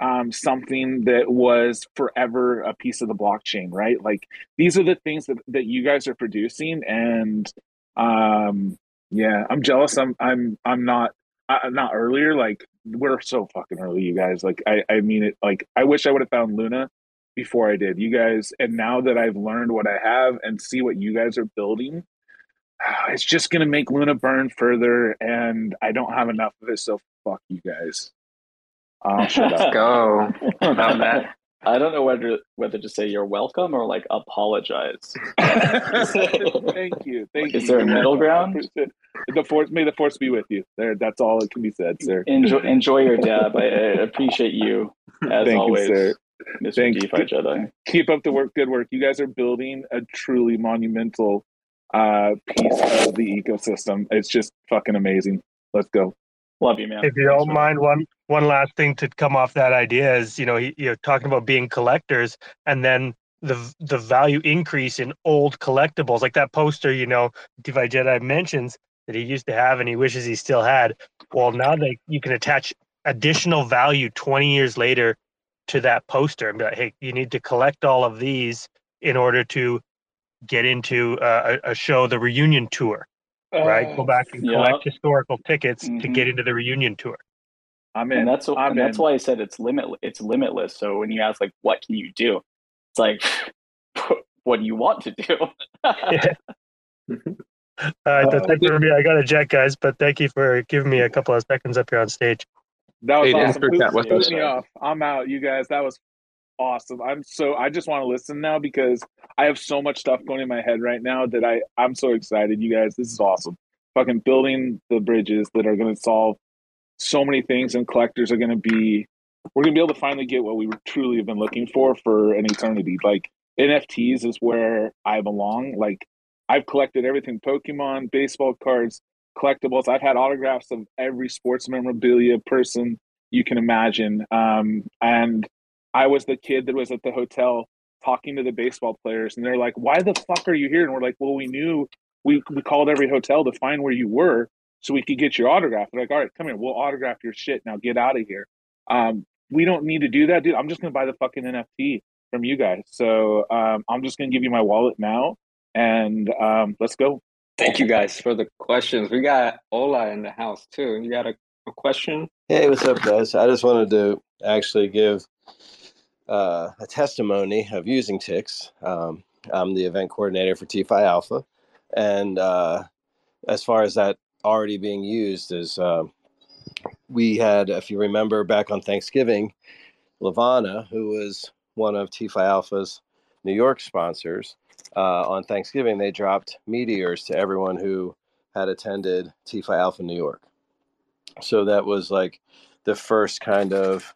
S7: um, something that was forever a piece of the blockchain, right? Like these are the things that, that you guys are producing, and um, yeah, I'm jealous. I'm I'm I'm not uh, not earlier. Like we're so fucking early, you guys. Like I I mean it. Like I wish I would have found Luna before I did. You guys, and now that I've learned what I have and see what you guys are building, it's just gonna make Luna burn further, and I don't have enough of it. So fuck you guys. I'll shut up.
S2: Go about that.
S5: I don't know whether whether to say you're welcome or like apologize.
S7: Thank you. Thank you.
S5: Is
S7: you.
S5: there a middle ground?
S7: The force may the force be with you. There, that's all that can be said, sir.
S5: Enjoy enjoy your dab. I, I appreciate you as
S7: Thank
S5: always,
S7: you, sir.
S5: Mr.
S7: Thank
S5: DeFi
S7: you.
S5: Jedi.
S7: Keep up the work. Good work. You guys are building a truly monumental uh, piece of the ecosystem. It's just fucking amazing. Let's go.
S5: Love you, man.
S6: If you
S5: Thanks
S6: don't
S5: for-
S6: mind, one one last thing to come off that idea is, you know, he- you're talking about being collectors, and then the the value increase in old collectibles, like that poster, you know, DeFi Jedi mentions that he used to have and he wishes he still had. Well, now that you can attach additional value 20 years later to that poster and be like, hey, you need to collect all of these in order to get into uh, a, a show, the reunion tour, right? Go back and
S5: Yeah.
S6: collect historical tickets to
S5: Mhm.
S6: get into the reunion tour.
S7: I'm in.
S5: and that's
S7: I'm
S5: and that's
S7: in.
S5: why I said it's limit it's limitless. So when you ask like what can you do, it's like what do you want to do?
S6: All right, that's
S7: Uh,
S6: it for me. I got a jet, guys, but thank you for giving me a couple of seconds up here on stage.
S7: That was
S4: Hey,
S7: awesome.
S4: after
S7: Boot-
S4: chat with
S7: boot
S4: us.
S7: me off. I'm out, you guys. That was awesome. I'm so I just want to listen now because I have so much stuff going in my head right now that I I'm so excited. You guys, this is awesome. Fucking building the bridges that are going to solve so many things, and collectors are going to be. We're going to be able to finally get what we truly have been looking for for an eternity. Like NFTs is where I belong. Like I've collected everything: Pokemon, baseball cards, collectibles. I've had autographs of every sports memorabilia person you can imagine. Um, and I was the kid that was at the hotel talking to the baseball players, and they're like, "Why the fuck are you here?" And we're like, "Well, we knew we we called every hotel to find where you were so we could get your autograph." They're like, "All right, come here. We'll autograph your shit. Now get out of here." Um, we don't need to do that, dude. I'm just gonna buy the fucking NFT from you guys. So um, I'm just gonna give you my wallet now, and um, let's go.
S2: Thank you guys for the questions. We got Ola in the house too. You got a, a question?
S8: Hey, what's up, guys? I just wanted to actually give uh, a testimony of using Tix. Um, I'm the event coordinator for TFI Alpha, and uh, as far as that already being used, is uh, we had, if you remember, back on Thanksgiving, Levana, who was one of TFI Alpha's New York sponsors, uh, on Thanksgiving they dropped meteors to everyone who had attended TFI Alpha New York. So that was like the first kind of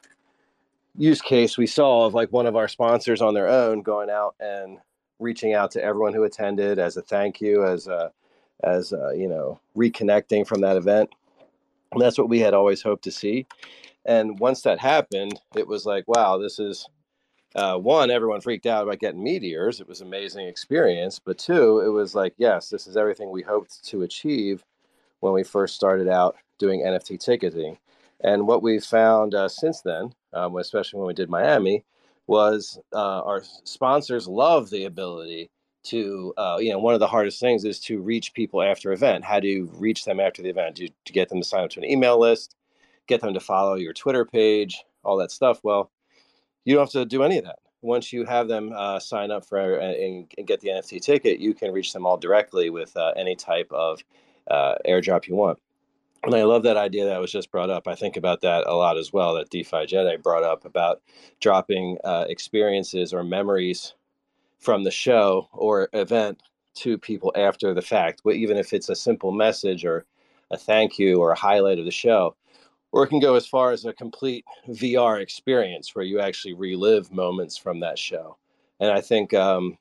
S8: use case we saw of like one of our sponsors on their own going out and reaching out to everyone who attended as a thank you, as a, as a, you know, reconnecting from that event. And that's what we had always hoped to see. And once that happened, it was like, wow, this is uh, one, everyone freaked out about getting meteors. It was amazing experience. But two, it was like, yes, this is everything we hoped to achieve when we first started out doing NFT ticketing. And what we've found uh, since then, um, especially when we did Miami, was uh, our sponsors love the ability to, uh, you know, one of the hardest things is to reach people after event. How do you reach them after the event? Do to get them to sign up to an email list, get them to follow your Twitter page, all that stuff. Well, you don't have to do any of that. Once you have them uh, sign up for and, and, get the NFT ticket, you can reach them all directly with uh, any type of uh, airdrop you want. And I love that idea that was just brought up. I think about that a lot as well. That DeFi Jedi brought up about dropping uh, experiences or memories from the show or event to people after the fact, even if it's a simple message or a thank you or a highlight of the show or it can go as far as a complete VR experience where you actually relive moments from that show. And I think um,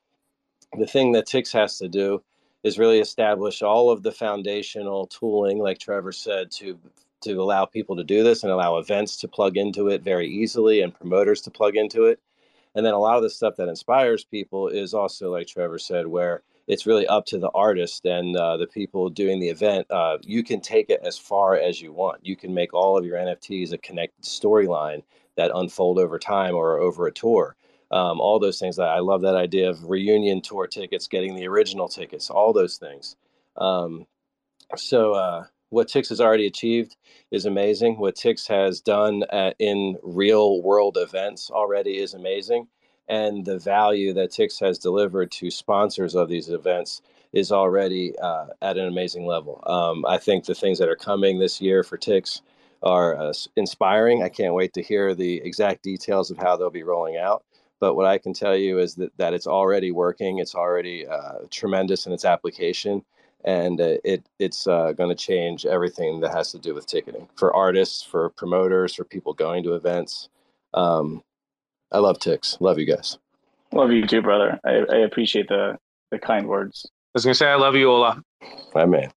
S8: the thing that Tix has to do is really establish all of the foundational tooling, like Trevor said, to to allow people to do this and allow events to plug into it very easily and promoters to plug into it. And then a lot of the stuff that inspires people is also, like Trevor said, where it's really up to the artist and uh, the people doing the event. Uh, you can take it as far as you want. You can make all of your NFTs a connected storyline that unfold over time or over a tour. Um, all those things. I love that idea of reunion tour tickets, getting the original tickets, all those things. Um, so uh, what Tix has already achieved is amazing. What Tix has done at, in real world events already is amazing and the value that Tix has delivered to sponsors of these events is already uh, at an amazing level. Um, I think the things that are coming this year for Tix are uh, inspiring. I can't wait to hear the exact details of how they'll be rolling out. But what I can tell you is that, that it's already working. It's already uh, tremendous in its application, and uh, it it's uh, going to change everything that has to do with ticketing for artists, for promoters, for people going to events. Um, I love Tix. Love you guys.
S5: Love you too, brother. I, I appreciate the the kind words.
S4: I was gonna say I love you, Ola.
S8: My man.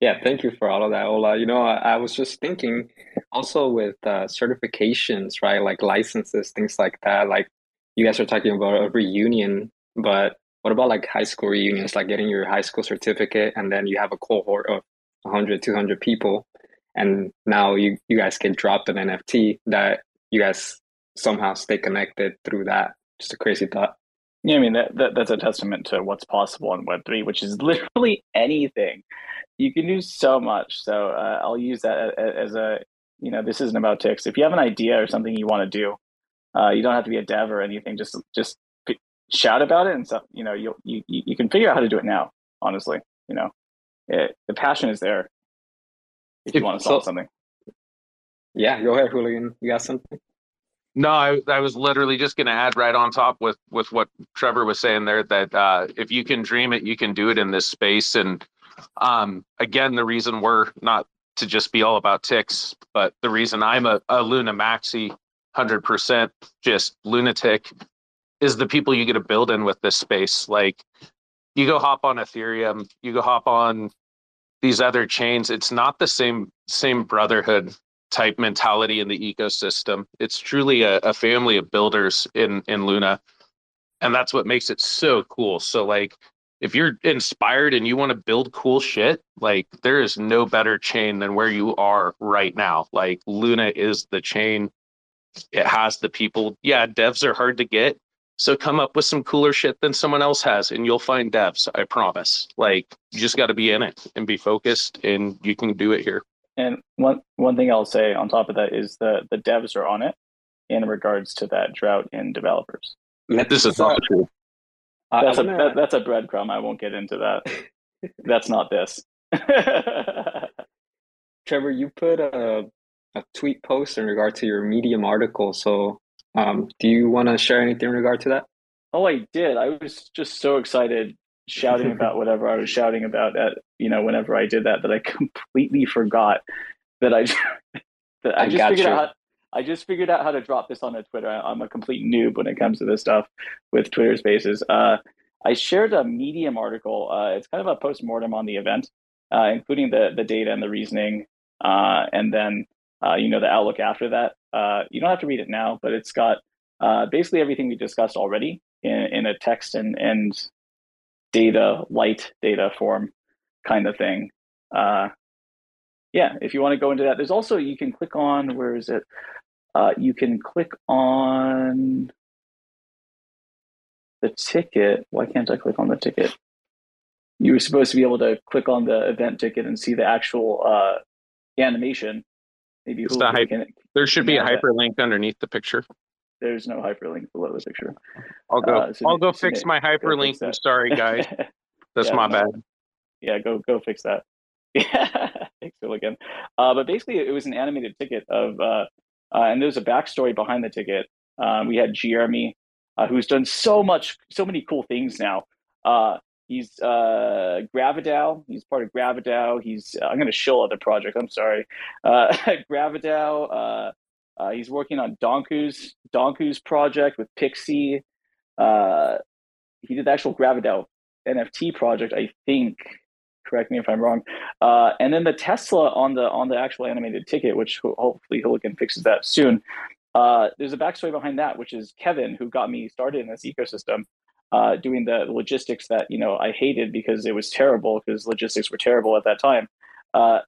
S2: Yeah, thank you for all of that, Ola. You know, I, I was just thinking also with uh, certifications, right? Like licenses, things like that. Like you guys are talking about a reunion, but what about like high school reunions, like getting your high school certificate and then you have a cohort of 100, 200 people, and now you, you guys get dropped an NFT that you guys somehow stay connected through that. Just a crazy thought.
S5: Yeah, I mean that, that that's a testament to what's possible in Web three, which is literally anything. You can do so much. So uh, I'll use that as a you know this isn't about Tix. If you have an idea or something you want to do, uh, you don't have to be a dev or anything. Just just shout about it and stuff. You know you you you can figure out how to do it now. Honestly, you know it, the passion is there. If you want to solve so, something.
S2: Yeah, go ahead, Julian. You got something?
S4: No, I, I was literally just going to add right on top with with what Trevor was saying there that uh, if you can dream it, you can do it in this space. And um, again, the reason we're not to just be all about Tix, but the reason I'm a, a Luna Maxi, hundred percent just lunatic, is the people you get to build in with this space. Like you go hop on Ethereum, you go hop on these other chains. It's not the same same brotherhood type mentality in the ecosystem. It's truly a, a family of builders in in Luna, and that's what makes it so cool. So like if you're inspired and you want to build cool shit, like there is no better chain than where you are right now. Like Luna is the chain. It has the people. Yeah, devs are hard to get. So come up with some cooler shit than someone else has and you'll find devs, I promise. Like you just got to be in it and be focused and you can do it here.
S5: And one one thing I'll say on top of that is the the devs are on it in regards to that drought in developers.
S4: This is not true.
S5: That's a that, that's a breadcrumb. I won't get into that. that's not this.
S2: Trevor, you put a a tweet post in regard to your Medium article. So, um, do you want to share anything in regard to that?
S5: Oh, I did. I was just so excited shouting about whatever I was shouting about at you know whenever I did that that I completely forgot that I that I, I just figured you. out how, I just figured out how to drop this on a Twitter. I'm a complete noob when it comes to this stuff with Twitter Spaces. Uh, I shared a Medium article. Uh, it's kind of a post mortem on the event, uh, including the the data and the reasoning, uh, and then uh, you know the outlook after that. Uh, you don't have to read it now, but it's got uh, basically everything we discussed already in, in a text and, and data, light data form kind of thing. Uh, yeah, if you want to go into that, there's also, you can click on, where is it? Uh, you can click on the ticket. Why can't I click on the ticket? You were supposed to be able to click on the event ticket and see the actual uh, animation. Maybe
S4: the hyper, there should be a hyperlink that. underneath the picture.
S5: There's no hyperlink below the picture.
S4: I'll go. Uh, so I'll go fix my hyperlink. Fix sorry, guys. That's yeah, my bad.
S5: Yeah, go go fix that. Yeah, thanks, Phil again. Uh, but basically, it was an animated ticket of, uh, uh, and there's a backstory behind the ticket. Um, we had Jeremy, uh, who's done so much, so many cool things now. Uh, he's uh. He's part of Gravidao. He's I'm going to show other project. I'm sorry, uh. Uh, uh, he's working on Donku's Donku's project with Pixie. Uh, he did the actual Gravidao NFT project, I think. Correct me if I'm wrong. Uh, and then the Tesla on the on the actual animated ticket, which hopefully Hooligan fixes that soon. Uh, there's a backstory behind that, which is Kevin, who got me started in this ecosystem, uh, doing the logistics that you know I hated because it was terrible because logistics were terrible at that time. Uh,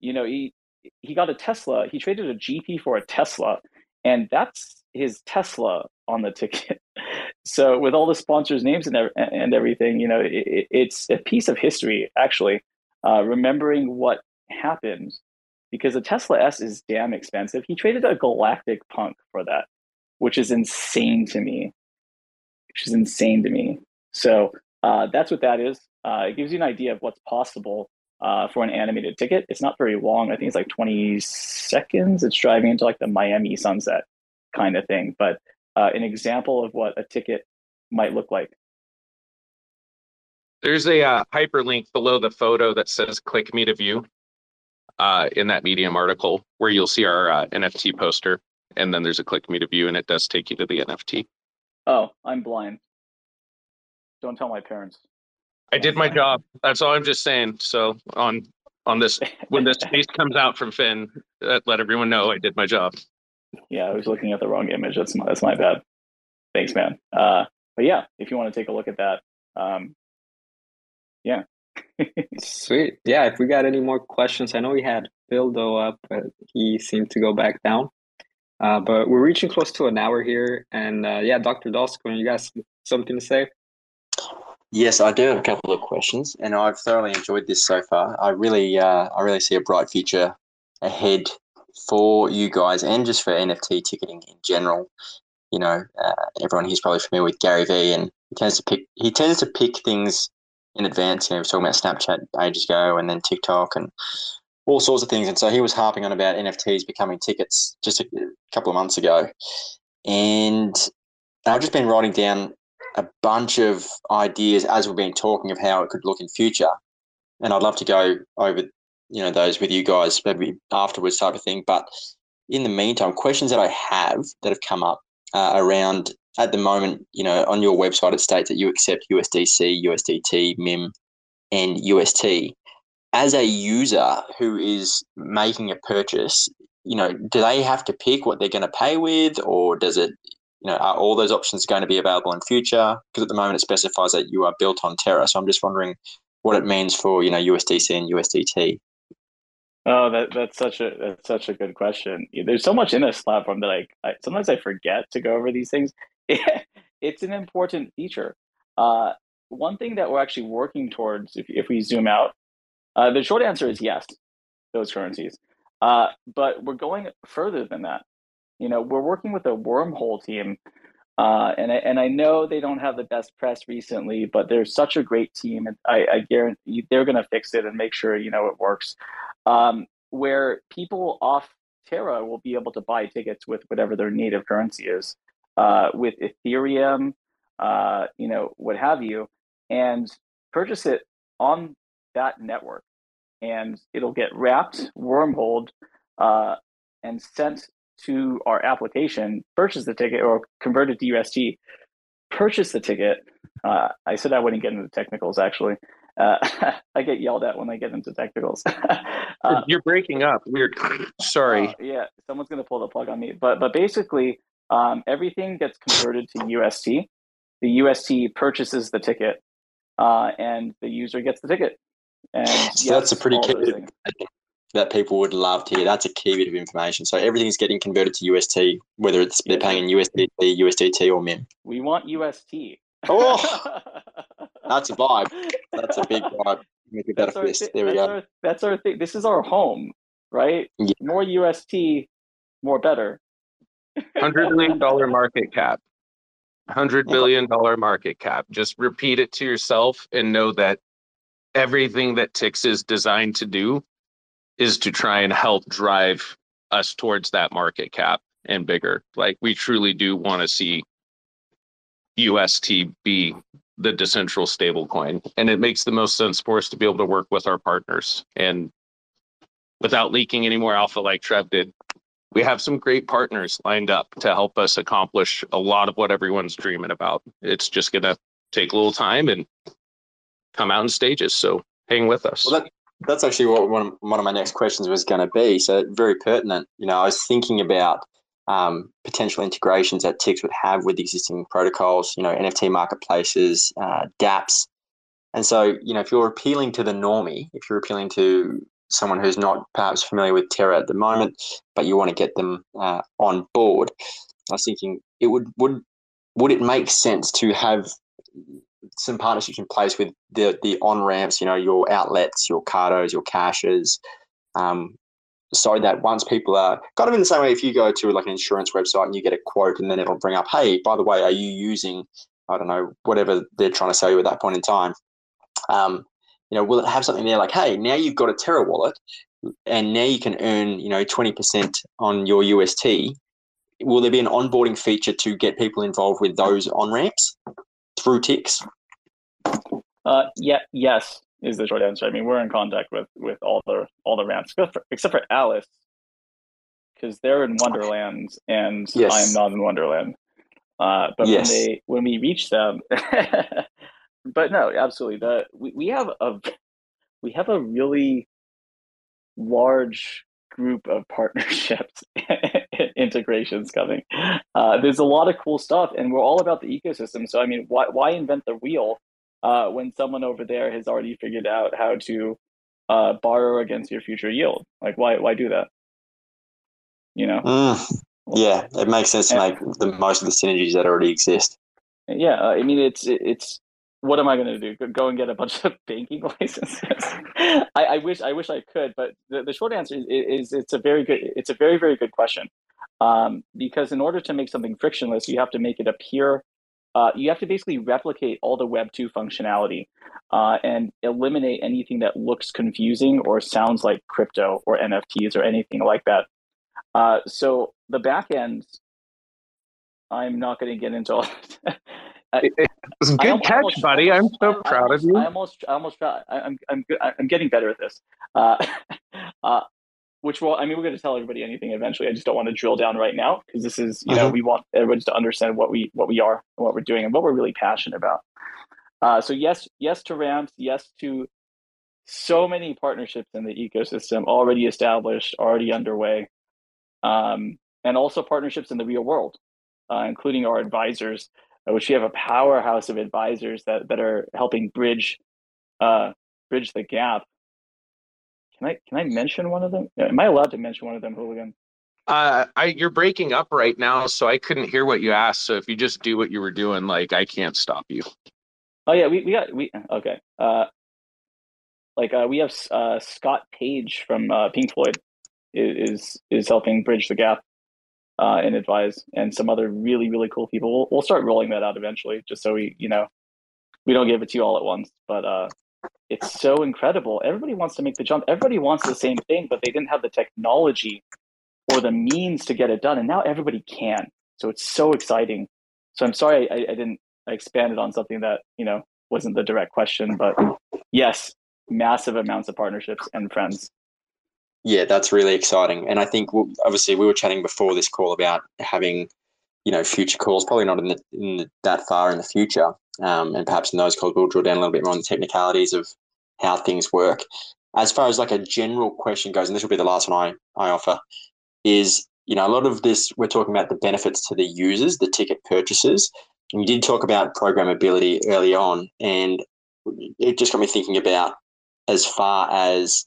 S5: you know, he he got a Tesla. He traded a GP for a Tesla, and that's his Tesla on the ticket. so with all the sponsors' names and and everything, you know, it, it's a piece of history actually. Uh, remembering what happened because a Tesla S is damn expensive. He traded a Galactic Punk for that, which is insane to me. Which is insane to me. So uh, that's what that is. Uh, it gives you an idea of what's possible uh, for an animated ticket. It's not very long. I think it's like 20 seconds. It's driving into like the Miami sunset kind of thing, but uh, an example of what a ticket might look like.
S4: There's a uh, hyperlink below the photo that says click me to view uh, in that Medium article where you'll see our NFT poster. And then there's a click me to view and it does take you to the NFT.
S5: Oh, I'm blind. Don't tell my parents.
S4: I did my job. That's all I'm just saying. So on on this when this piece comes out from Finn, uh, let everyone know I did my job.
S5: Yeah, I was looking at the wrong image. That's my that's my bad. Thanks, man. Uh, but yeah, if you want to take a look at that, um, yeah.
S2: Sweet. Yeah, if we got any more questions, I know we had Bildo up, but he seemed to go back down. Uh, but we're reaching close to an hour here, and uh, yeah, Dr. Dulsco, you guys something to say?
S3: Yes, I do have a couple of questions, and I've thoroughly enjoyed this so far. I really, uh, I really see a bright future ahead for you guys, and just for NFT ticketing in general. You know, uh, everyone here's probably familiar with Gary Vee, and he tends to pick he tends to pick things in advance. You know, we talking about Snapchat ages ago, and then TikTok, and all sorts of things. And so he was harping on about NFTs becoming tickets just a couple of months ago, and I've just been writing down a bunch of ideas as we've been talking of how it could look in future. And I'd love to go over, you know, those with you guys maybe afterwards type of thing. But in the meantime, questions that I have that have come up uh, around at the moment, you know, on your website, it states that you accept USDC, USDT, MIM, and UST. As a user who is making a purchase, you know, do they have to pick what they're going to pay with, or does it you know, are all those options going to be available in future? Because at the moment it specifies that you are built on Terra. So I'm just wondering what it means for you know USDC and USDT.
S5: Oh, that that's such a that's such a good question. There's so much in this platform that I, I sometimes I forget to go over these things. it's an important feature. Uh, one thing that we're actually working towards, if if we zoom out, uh, the short answer is yes, those currencies. Uh, but we're going further than that. You know, we're working with a wormhole team, uh, and I, and I know they don't have the best press recently, but they're such a great team, and I, I guarantee they're going to fix it and make sure you know it works. Um, where people off Terra will be able to buy tickets with whatever their native currency is, uh, with Ethereum, uh, you know, what have you, and purchase it on that network, and it'll get wrapped, wormholed, uh, and sent to our application, purchase the ticket or convert it to UST, purchase the ticket. Uh, I said I wouldn't get into technicals actually. Uh, I get yelled at when I get into technicals.
S4: uh, You're breaking up. Weird. Sorry.
S5: Uh, yeah, someone's gonna pull the plug on me. But but basically, Um, everything gets converted to UST. The UST purchases the ticket, uh, and the user gets the ticket. And
S3: so that's a pretty key that people would love to hear. That's a key bit of information. So everything's getting converted to UST, whether it's they're paying in USDT, USDT, or MIM.
S5: We want UST.
S3: Oh, that's a vibe. That's a big vibe. Make it better for this. there we
S5: go.
S3: Our,
S5: that's our thing. This is our home, right? Yeah. More UST, more better.
S4: Hundred million dollar market cap. Hundred billion dollar market cap. Just repeat it to yourself and know that everything that Tix is designed to do is to try and help drive us towards that market cap and bigger. Like we truly do want to see UST be the decentral stablecoin, and it makes the most sense for us to be able to work with our partners and without leaking any more alpha like Trev did. We have some great partners lined up to help us accomplish a lot of what everyone's dreaming about. It's just to take a little time and come out in stages. So hang with us.
S3: Well, that, that's actually what one of, one of my next questions was going to be. So very pertinent. You know, I was thinking about um, potential integrations that Tix would have with existing protocols. You know, NFT marketplaces, uh, DApps, and so you know, if you're appealing to the normie, if you're appealing to someone who's not perhaps familiar with Terra at the moment, but you want to get them uh, on board, I was thinking it would would would it make sense to have some partnerships in place with the the on ramps, you know, your outlets, your Kados, your caches, um, so that once people are kind of in the same way, if you go to like an insurance website and you get a quote, and then it'll bring up, hey, by the way, are you using, I don't know, whatever they're trying to sell you at that point in time. Um, you know, will it have something there like, hey, now you've got a Terra wallet, and now you can earn, you know, twenty percent on your UST. Will there be an onboarding feature to get people involved with those on ramps through Tix?
S5: Uh, yeah, yes is the short answer. I mean, we're in contact with with all the all the ramps except for, except for Alice, because they're in Wonderland and yes. I am not in Wonderland. Uh, but yes. when they when we reach them, but no, absolutely. The we, we have a we have a really large group of partnerships integrations coming. Uh, there's a lot of cool stuff, and we're all about the ecosystem. So I mean, why why invent the wheel uh, when someone over there has already figured out how to uh, borrow against your future yield? Like why why do that? You know.
S3: Mm, yeah, it makes sense to make the most of the synergies that already exist.
S5: Yeah, uh, I mean it's it's what am I going to do? Go and get a bunch of banking licenses? I, I, wish I wish I could, but the, the short answer is, is, it's a very good it's a very very good question. Um, because in order to make something frictionless, you have to make it appear. Uh, you have to basically replicate all the Web two functionality uh, and eliminate anything that looks confusing or sounds like crypto or NFTs or anything like that. Uh, so the back end, I'm not going to get into all.
S4: it was a good I, catch, almost, buddy. I'm so I, proud
S5: I
S4: of you.
S5: I almost, I almost, I, am I'm, I'm getting better at this. Uh, uh, which will, I mean, we're going to tell everybody anything eventually. I just don't want to drill down right now because this is, you know, mm-hmm. we want everybody to understand what we, what we are and what we're doing and what we're really passionate about. Uh, so yes, yes to ramps, yes to so many partnerships in the ecosystem already established, already underway, um, and also partnerships in the real world, uh, including our advisors which we have a powerhouse of advisors that, that are helping bridge uh, bridge the gap. Can I can I mention one of them? Am I allowed to mention one of them, Hooligan?
S4: Uh, I you're breaking up right now, so I couldn't hear what you asked. So if you just do what you were doing, like I can't stop you.
S5: Oh yeah, we, we got we okay. Uh, like uh, we have uh, Scott Page from uh, Pink Floyd is is helping bridge the gap uh, and advise, and some other really really cool people. We'll, we'll start rolling that out eventually, just so we you know we don't give it to you all at once. But uh, it's so incredible. Everybody wants to make the jump. Everybody wants the same thing, but they didn't have the technology or the means to get it done, and now everybody can. So it's so exciting. So I'm sorry I, I didn't I expanded on something that you know wasn't the direct question, but yes, massive amounts of partnerships and friends
S3: yeah, that's really exciting. And I think obviously we were chatting before this call about having, you know, future calls, probably not in, the, in the, that far in the future. Um, and perhaps in those calls, we'll drill down a little bit more on the technicalities of how things work. As far as like a general question goes, and this will be the last one I, I offer, is you know, a lot of this we're talking about the benefits to the users, the ticket purchasers. And you did talk about programmability early on, and it just got me thinking about as far as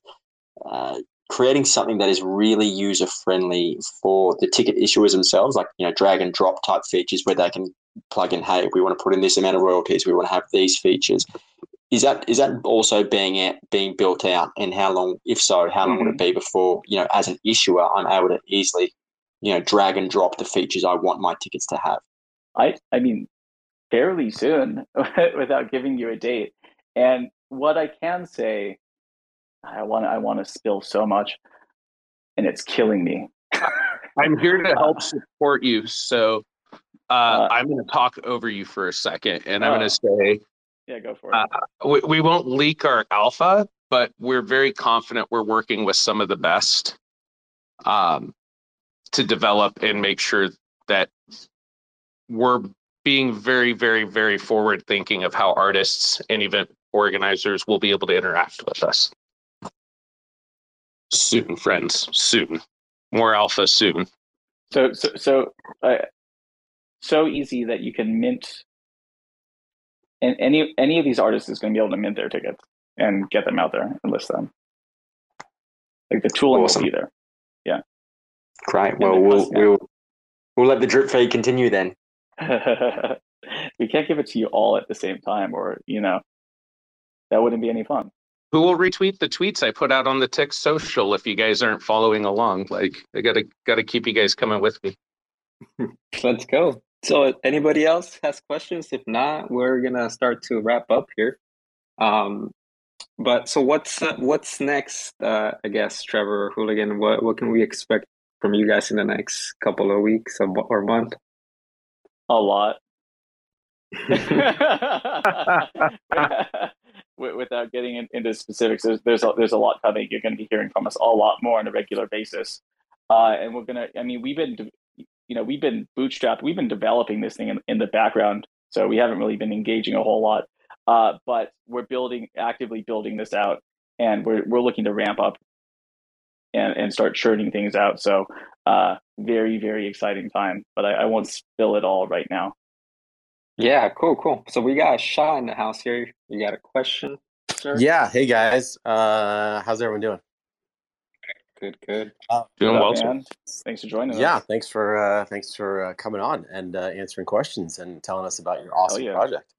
S3: uh, creating something that is really user friendly for the ticket issuers themselves, like you know drag and drop type features where they can plug in, hey, we want to put in this amount of royalties, we want to have these features. Is that is that also being out, being built out, and how long, if so, how long mm-hmm. would it mm-hmm. be before you know, as an issuer, I'm able to easily, you know, drag and drop the features I want my tickets to have?
S5: I I mean, fairly soon, without giving you a date. And what I can say, I want I want to spill so much, and it's killing me.
S4: I'm here to help support you, so uh, uh, I'm going to talk over you for a second, and I'm going to oh. say
S5: yeah, go for it. Uh,
S4: we, we won't leak our alpha, but we're very confident we're working with some of the best um, to develop and make sure that we're being very, very, very forward thinking of how artists and event organizers will be able to interact with us. Soon, friends, soon. More alpha soon.
S5: So, so, so, uh, so easy that you can mint and any any of these artists is going to be able to mint their tickets and get them out there and list them. Like the tooling awesome. will be there. Yeah.
S3: Great. Well, we'll we'll we'll let the drip feed continue then.
S5: we can't give it to you all at the same time, or you know, that wouldn't be any fun.
S4: Who will retweet the tweets I put out on the Tix social if you guys aren't following along? Like, I gotta gotta keep you guys coming with me.
S2: Let's go. So, anybody else has questions? If not, we're gonna start to wrap up here. Um, but so what's uh, what's next? Uh, I guess Trevor Hooligan. What what can we expect from you guys in the next couple of weeks or, or month?
S5: A lot. Without getting in, into specifics, there's there's a, there's a lot coming. You're going to be hearing from us a lot more on a regular basis, uh, and we're gonna. I mean, we've been you know we've been bootstrapped we've been developing this thing in, in the background so we haven't really been engaging a whole lot. Uh, but we're building actively building this out and we're, we're looking to ramp up and, and start churning things out. So uh, very very exciting time but I, I won't spill it all right now.
S2: Yeah cool cool. So we got a shot in the house here. You got a question
S9: sir? yeah. Hey guys. Uh, how's everyone doing
S2: Good, good.
S5: Uh, Doing well, man. Thanks for joining
S9: yeah,
S5: us.
S9: thanks for uh, thanks for uh, coming on and uh, answering questions and telling us about your awesome yeah. project.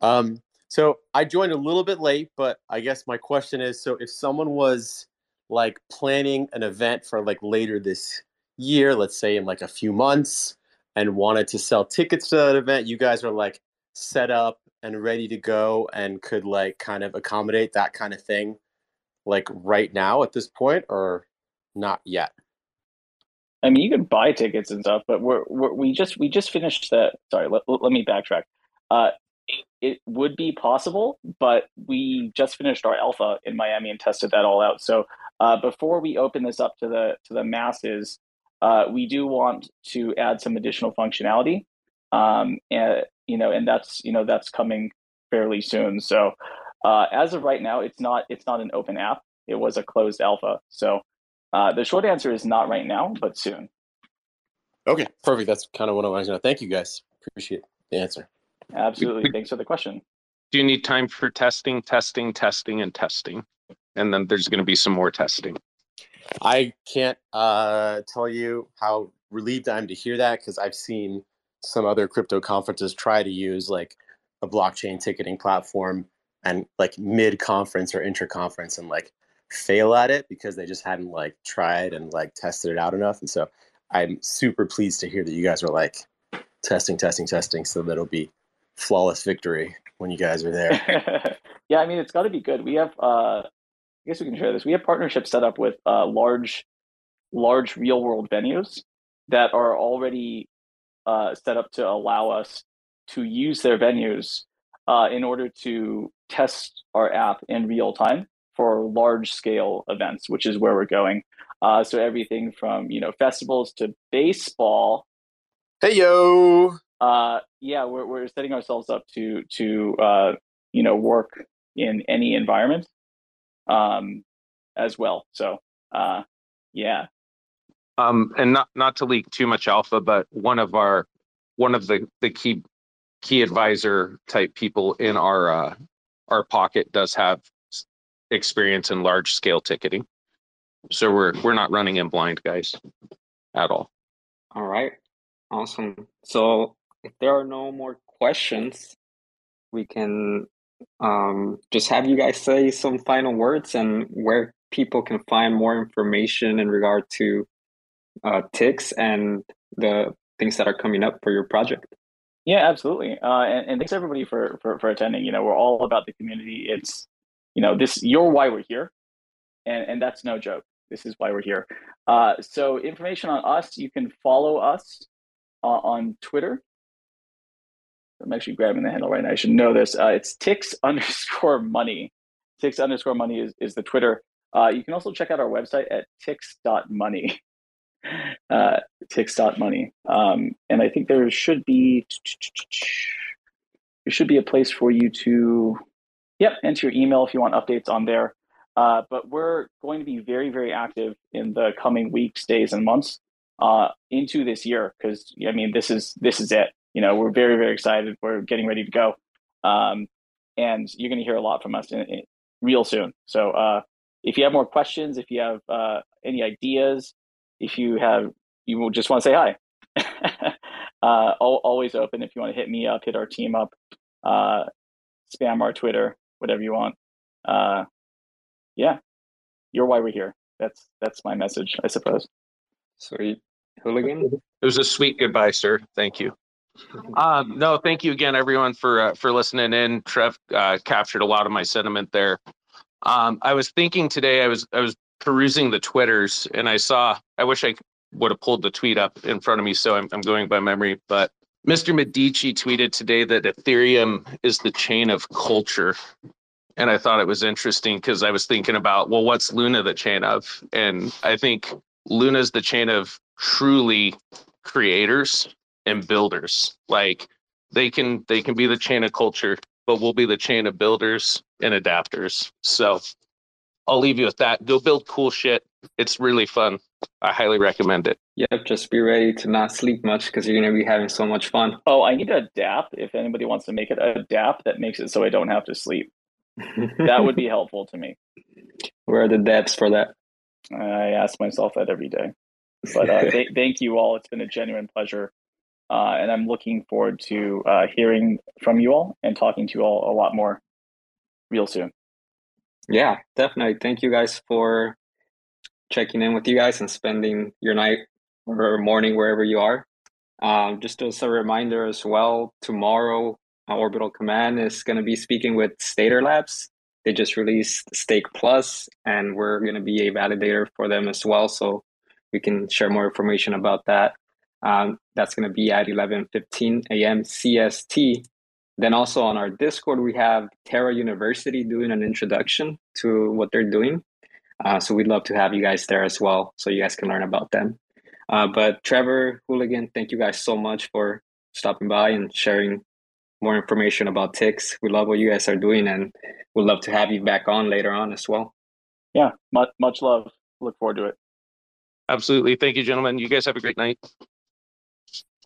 S9: Um, so I joined a little bit late, but I guess my question is: so if someone was like planning an event for like later this year, let's say in like a few months, and wanted to sell tickets to that event, you guys are like set up and ready to go and could like kind of accommodate that kind of thing like right now at this point or not yet.
S5: I mean, you can buy tickets and stuff, but we're, we're we just we just finished that. Sorry, let, let me backtrack. Uh, it, it would be possible, but we just finished our alpha in Miami and tested that all out. So uh, before we open this up to the to the masses, uh, we do want to add some additional functionality, um, and you know, and that's you know that's coming fairly soon. So uh, as of right now, it's not it's not an open app. It was a closed alpha. So uh, the short answer is not right now, but soon.
S9: Okay, perfect. That's kind of what I was going to. Thank you, guys. Appreciate the answer.
S5: Absolutely. Thanks for the question.
S4: Do you need time for testing, testing, testing, and testing? And then there's going to be some more testing.
S9: I can't uh, tell you how relieved I'm to hear that because I've seen some other crypto conferences try to use like a blockchain ticketing platform and like mid conference or inter conference and like fail at it because they just hadn't like tried and like tested it out enough. And so I'm super pleased to hear that you guys are like testing, testing, testing, so that it'll be flawless victory when you guys are there.
S5: yeah, I mean it's got to be good. We have, uh, I guess we can share this. We have partnerships set up with uh, large, large real world venues that are already uh, set up to allow us to use their venues uh, in order to test our app in real time for large scale events, which is where we're going. Uh, so everything from you know festivals to baseball.
S9: Hey yo.
S5: Uh, yeah, we're we're setting ourselves up to to uh, you know work in any environment, um, as well. So uh, yeah,
S4: Um, and not not to leak too much alpha, but one of our one of the the key key advisor type people in our uh, our pocket does have experience in large scale ticketing. So we're we're not running in blind, guys, at all.
S2: All right. Awesome. So if there are no more questions, we can um, just have you guys say some final words and where people can find more information in regard to uh, Tix and the things that are coming up for your project.
S5: Yeah, absolutely. Uh, and, and, thanks everybody for, for, for attending. You know, we're all about the community. It's, you know, this, you're why we're here. And, and that's no joke. This is why we're here. Uh, so information on us, you can follow us uh, on Twitter. I'm actually grabbing the handle right now. I should know this. Uh, it's tix underscore money. Tix underscore money is, is the Twitter. Uh, you can also check out our website at tix.money. Uh, tix.money. Um, and I think there should be there should be a place for you to yep, enter your email if you want updates on there. Uh, but we're going to be very, very active in the coming weeks, days, and months uh, into this year because I mean this is this is it. You know, we're very, very excited. We're getting ready to go, um, and you're going to hear a lot from us in, in, real soon. So uh, if you have more questions, if you have uh, any ideas, if you have you just want to say hi. uh, always open if you want to hit me up, hit our team up, uh, spam our Twitter, whatever you want. Uh, yeah, you're why we're here. That's that's my message, I suppose.
S2: Sweet, hooligan.
S4: It was a sweet goodbye, sir. Thank you. Um, no, thank you again, everyone, for uh, for listening in. Trev uh, captured a lot of my sentiment there. Um, I was thinking today. I was I was perusing the twitters, and I saw. I wish I would have pulled the tweet up in front of me, so I'm, I'm going by memory. But Mr. Medici tweeted today that Ethereum is the chain of culture, and I thought it was interesting because I was thinking about, well, what's Luna the chain of? And I think Luna's the chain of truly creators and builders. Like they can they can be the chain of culture, but we'll be the chain of builders and adapters. So I'll leave you with that. Go build cool shit. It's really fun. I highly recommend it.
S2: Yep, just be ready to not sleep much because you're going to be having so much fun.
S5: Oh, I need a DApp. If anybody wants to make it a DApp that makes it so I don't have to sleep, that would be helpful to me.
S2: Where are the DApps for that?
S5: I ask myself that every day. But uh, th- thank you all. It's been a genuine pleasure. Uh, and I'm looking forward to uh, hearing from you all and talking to you all a lot more real soon.
S2: Yeah, definitely. Thank you guys for checking in with you guys and spending your night or morning wherever you are. Um, just as a reminder as well, tomorrow uh, Orbital Command is going to be speaking with Stader Labs. They just released Stake Plus, and we're going to be a validator for them as well. So we can share more information about that. Um, that's going to be at 11:15 a.m. CST. Then also on our Discord, we have Terra University doing an introduction to what they're doing. Uh, so we'd love to have you guys there as well, so you guys can learn about them. Uh, but Trevor Hooligan, thank you guys so much for stopping by and sharing more information about Tix. We love what you guys are doing, and we'd love to have you back on later on as well.
S5: Yeah, much much love. Look forward to it.
S4: Absolutely. Thank you, gentlemen. You guys have a great night.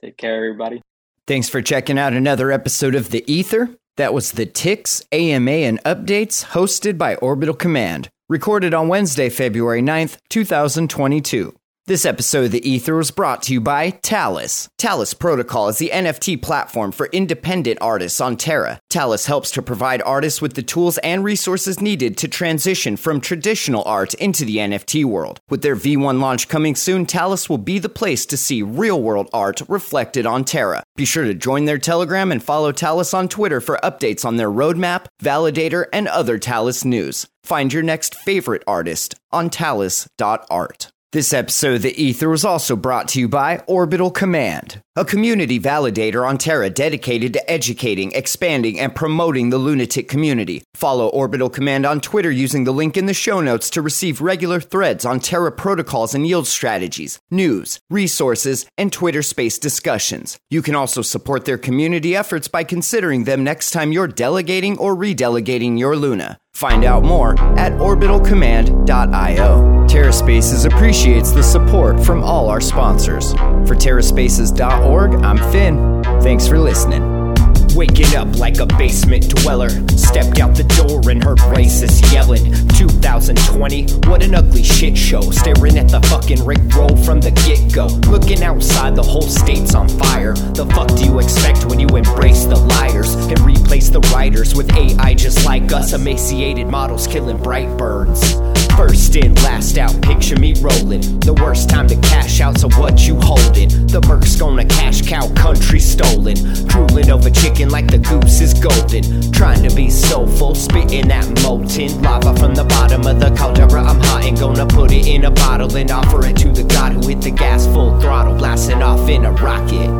S2: Take care, everybody.
S1: Thanks for checking out another episode of The Ether. That was the Tix, AMA, and Updates hosted by Orbital Command, recorded on Wednesday, February 9th, 2022. This episode of The Ether was brought to you by Talis. Talis Protocol is the NFT platform for independent artists on Terra. Talis helps to provide artists with the tools and resources needed to transition from traditional art into the NFT world. With their V1 launch coming soon, Talis will be the place to see real world art reflected on Terra. Be sure to join their Telegram and follow Talis on Twitter for updates on their roadmap, validator, and other Talis news. Find your next favorite artist on talis.art. This episode of The Ether was also brought to you by Orbital Command, a community validator on Terra dedicated to educating, expanding, and promoting the lunatic community. Follow Orbital Command on Twitter using the link in the show notes to receive regular threads on Terra protocols and yield strategies, news, resources, and Twitter space discussions. You can also support their community efforts by considering them next time you're delegating or redelegating your Luna. Find out more at orbitalcommand.io.
S10: TerraSpaces appreciates the support from all our sponsors. For TerraSpaces.org, I'm Finn. Thanks for listening. Waking up like a basement dweller. Stepped out the door and heard racists yelling. 2020, what an ugly shit show. Staring at the fucking Rick roll from the get go. Looking outside, the whole state's on fire. The fuck do you expect when you embrace the liars and replace the writers with AI just like us? Emaciated models killing bright birds. First in, last out, picture me rolling. The worst time to cash out, so what you holding? The Merc's gonna cash cow, country stolen. Drooling over chicken like the goose is golden. Trying to be soulful, spitting that molten lava from the bottom of the caldera. I'm hot and gonna put it in a bottle and offer it to the god who hit the gas full throttle, blasting off in a rocket.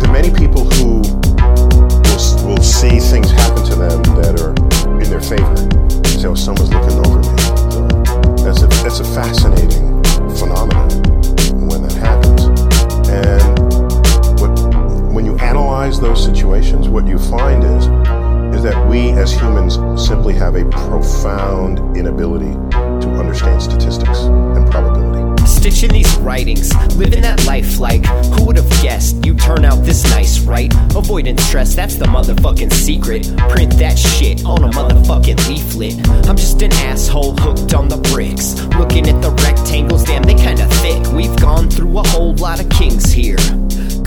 S11: The many people who will, will see things happen to them that are in their favor. So someone's looking over me. That's a, that's a fascinating phenomenon when that happens. And what, when you analyze those situations, what you find is, is that we as humans simply have a profound inability to understand statistics and probability
S10: stitching these writings, living that life like turn out this nice, right? Avoiding stress, that's the motherfucking secret. Print that shit on a motherfucking leaflet. I'm just an asshole hooked on the bricks. Looking at the rectangles, damn, they kinda thick. We've gone through a whole lot of kings here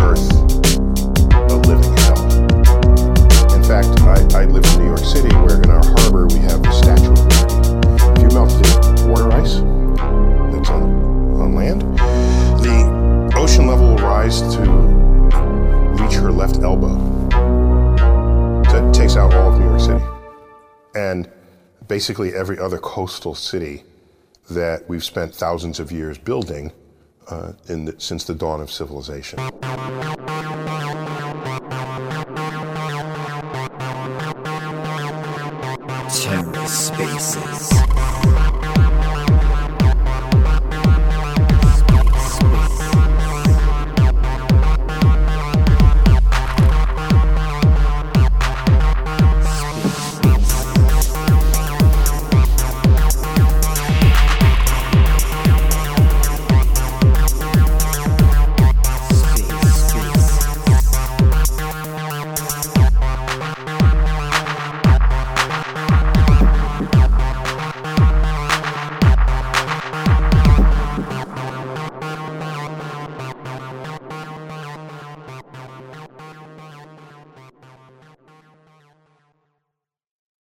S11: Earth a living hell. In fact, I, I live in New York City where in our harbor we have the Statue of Liberty. If you melt the water ice that's on, on land, the ocean level will rise to reach her left elbow. That takes out all of New York City. And basically every other coastal city that we've spent thousands of years building uh, the, since the dawn of civilization.
S10: TerraSpaces.